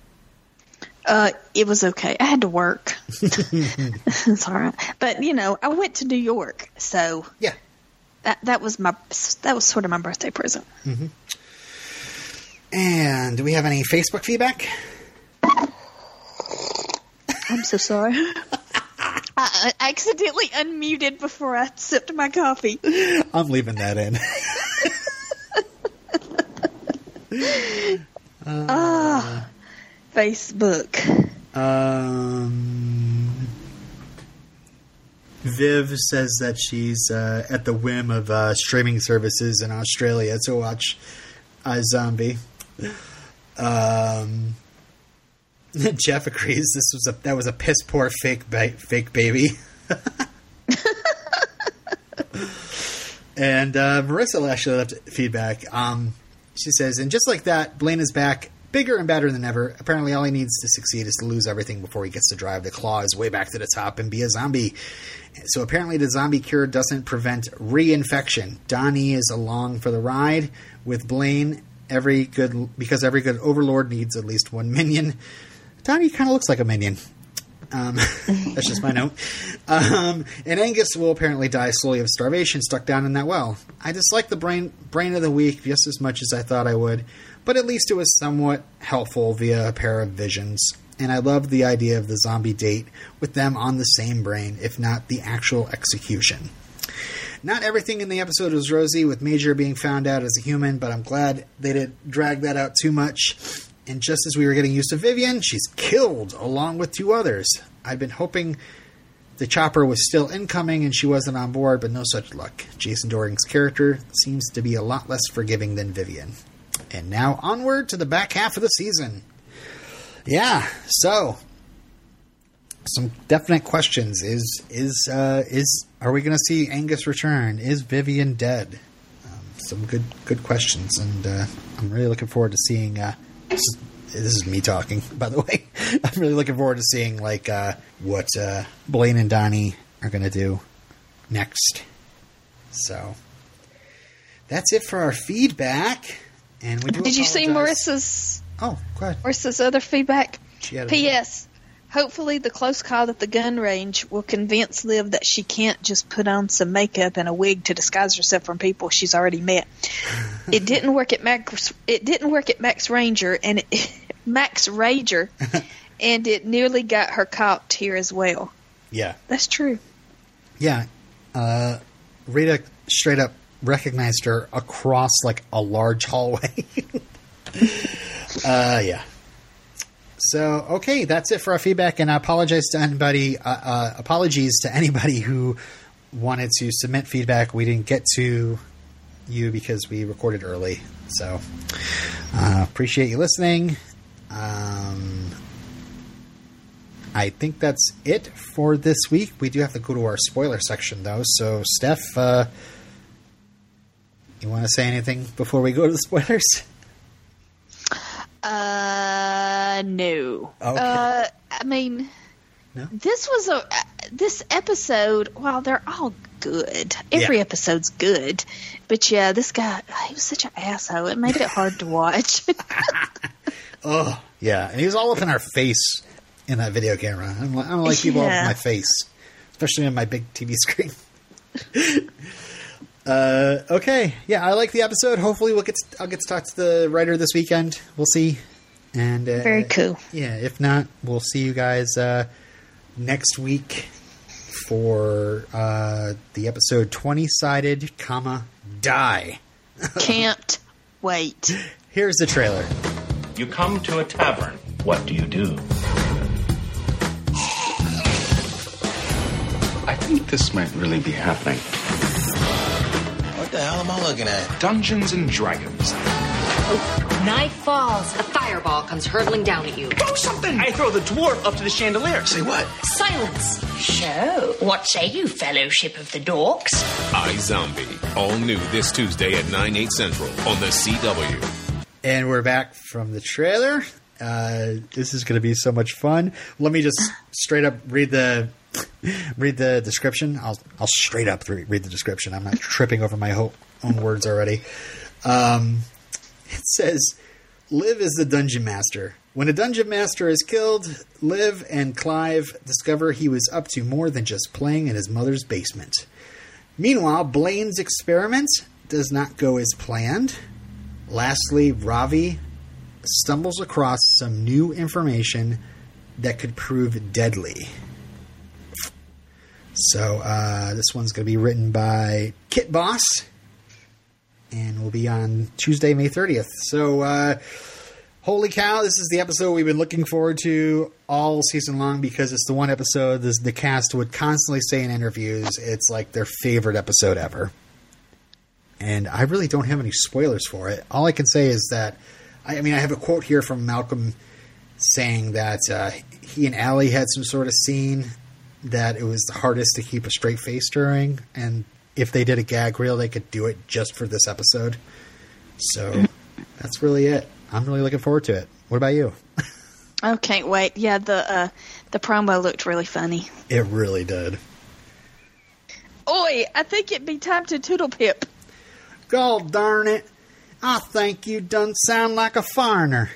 Uh, it was okay. I had to work. it's all right. But you know, I went to New York, so Yeah. that that was my that was sort of my birthday present. Mm-hmm. And do we have any Facebook feedback? I'm so sorry. I, accidentally unmuted before I sipped my coffee. I'm leaving that in. Ah. Uh, Facebook. Um, Viv says that she's uh, at the whim of uh, streaming services in Australia to watch iZombie. Um, Jeff agrees this was a that was a piss poor fake ba- fake baby. and uh, Marissa actually left feedback. Um, she says, and just like that, Blaine is back, bigger and better than ever. Apparently, all he needs to succeed is to lose everything before he gets to drive the claws way back to the top and be a zombie. So apparently, the zombie cure doesn't prevent reinfection. Donnie is along for the ride with Blaine. Every good because every good overlord needs at least one minion. Donnie kind of looks like a minion. Um, that's just my note. Um, and Angus will apparently die slowly of starvation, stuck down in that well. I dislike the brain brain of the week just as much as I thought I would, but at least it was somewhat helpful via a pair of visions. And I loved the idea of the zombie date with them on the same brain, if not the actual execution. Not everything in the episode was rosy, with Major being found out as a human, but I'm glad they didn't drag that out too much. And just as we were getting used to Vivian, she's killed along with two others. I'd been hoping the chopper was still incoming and she wasn't on board, but no such luck. Jason Dohring's character seems to be a lot less forgiving than Vivian. And now onward to the back half of the season. Yeah, so some definite questions. Is is uh, is are we going to see Angus return? Is Vivian dead? Um, some good good questions, and uh, I'm really looking forward to seeing. Uh, this, is, me talking, by the way. I'm really looking forward to seeing like uh, what uh, Blaine and Donnie are going to do next. So that's it for our feedback. And we do Did you see apologize- Marissa's Oh, go ahead. Marissa's other feedback? P.S. Hopefully, the close call at the gun range will convince Liv that she can't just put on some makeup and a wig to disguise herself from people she's already met. it didn't work at Max. It didn't work at Max Ranger and it, Max Rager, and it nearly got her caught here as well. Yeah. That's true. Yeah. Uh, Rita straight up recognized her across like a large hallway. uh, yeah. So okay, that's it for our feedback, and I apologize to anybody. Uh, uh, apologies to anybody who wanted to submit feedback. We didn't get to you because we recorded early. So uh, appreciate you listening. Um, I think that's it for this week. We do have to go to our spoiler section, though. So, Steph, uh, you want to say anything before we go to the spoilers? Uh, no. Okay. Uh, I mean, No? this was a this episode. While they're all good, every Yeah. episode's good, but yeah, this guy he was such an asshole. It made it hard to watch. Oh, yeah. And he was all up in our face in that video camera. I don't, I don't like people up in my face, especially on my big TV screen. uh, okay. Yeah, I like the episode. Hopefully, we'll get to, I'll get to talk to the writer this weekend. We'll see. And uh, Very cool. Yeah, if not, we'll see you guys uh, next week for uh, the episode 20 sided, comma, die. Can't wait. Here's the trailer. You come to a tavern. What do you do? I think this might really be happening. What the hell am I looking at? Dungeons and Dragons. Knife falls. A fireball comes hurtling down at you. Throw something! I throw the dwarf up to the chandelier. Say what? Silence. So, what say you, Fellowship of the Dorks? I Zombie. All new this Tuesday at 9, 8 central on the CW. And we're back from the trailer. Uh, this is going to be so much fun. Let me just straight up read the read the description. I'll I'll straight up re- read the description. I'm not tripping over my ho- own words already. Um, it says, "Liv is the dungeon master. When a dungeon master is killed, Liv and Clive discover he was up to more than just playing in his mother's basement. Meanwhile, Blaine's experiment does not go as planned. Lastly, Ravi stumbles across some new information that could prove deadly." So uh, this one's going to be written by Kit Boss, and will be on Tuesday, May thirtieth. So, uh, holy cow! This is the episode we've been looking forward to all season long because it's the one episode this, the cast would constantly say in interviews it's like their favorite episode ever. And I really don't have any spoilers for it. All I can say is that I, I mean I have a quote here from Malcolm saying that uh, he and Aly had some sort of scene that it was the hardest to keep a straight face during, and if they did a gag reel, they could do it just for this episode. So that's really it. I'm really looking forward to it. What about you? Oh, can't wait. Yeah, the uh, the promo looked really funny. It really did. Oi, I think it'd be time to toodle pip. God darn it! I think you done sound like a foreigner.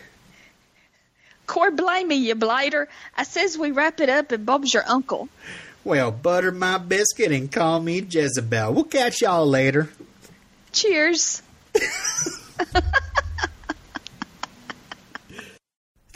Core blame me, you blighter. I says we wrap it up and Bob's your uncle. Well, butter my biscuit and call me Jezebel. We'll catch y'all later. Cheers.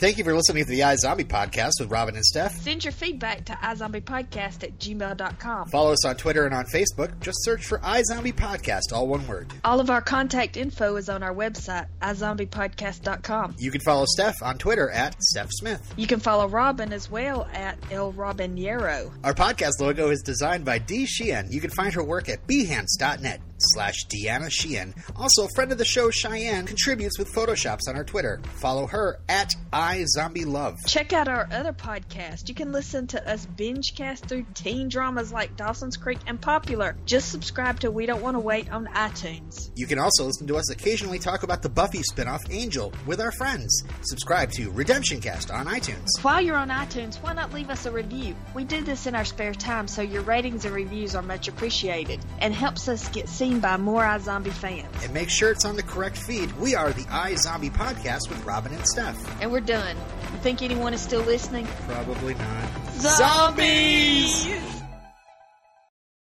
Thank you for listening to the iZombie podcast with Robin and Steph. Send your feedback to iZombiePodcast at gmail.com. Follow us on Twitter and on Facebook. Just search for iZombie Podcast, all one word. All of our contact info is on our website, iZombiePodcast.com. You can follow Steph on Twitter at Steph Smith. You can follow Robin as well at El. Our podcast logo is designed by Dee Sheehan. You can find her work at behance.net slash Deanna Sheehan. Also, a friend of the show Cheyenne contributes with photoshops on our Twitter. Follow her at iZombieLove. Check out our other podcast. You can listen to us binge cast through teen dramas like Dawson's Creek and Popular. Just subscribe to We Don't Want to Wait on iTunes. You can also listen to us occasionally talk about the Buffy spinoff Angel with our friends. Subscribe to Redemption Cast on iTunes. While you're on iTunes, why not leave us a review? We do this in our spare time, so your ratings and reviews are much appreciated and helps us get seen by more iZombie fans. And make sure it's on the correct feed. We are the iZombie Podcast with Robin and Steph. And we're done. You think anyone is still listening? Probably not. Zombies!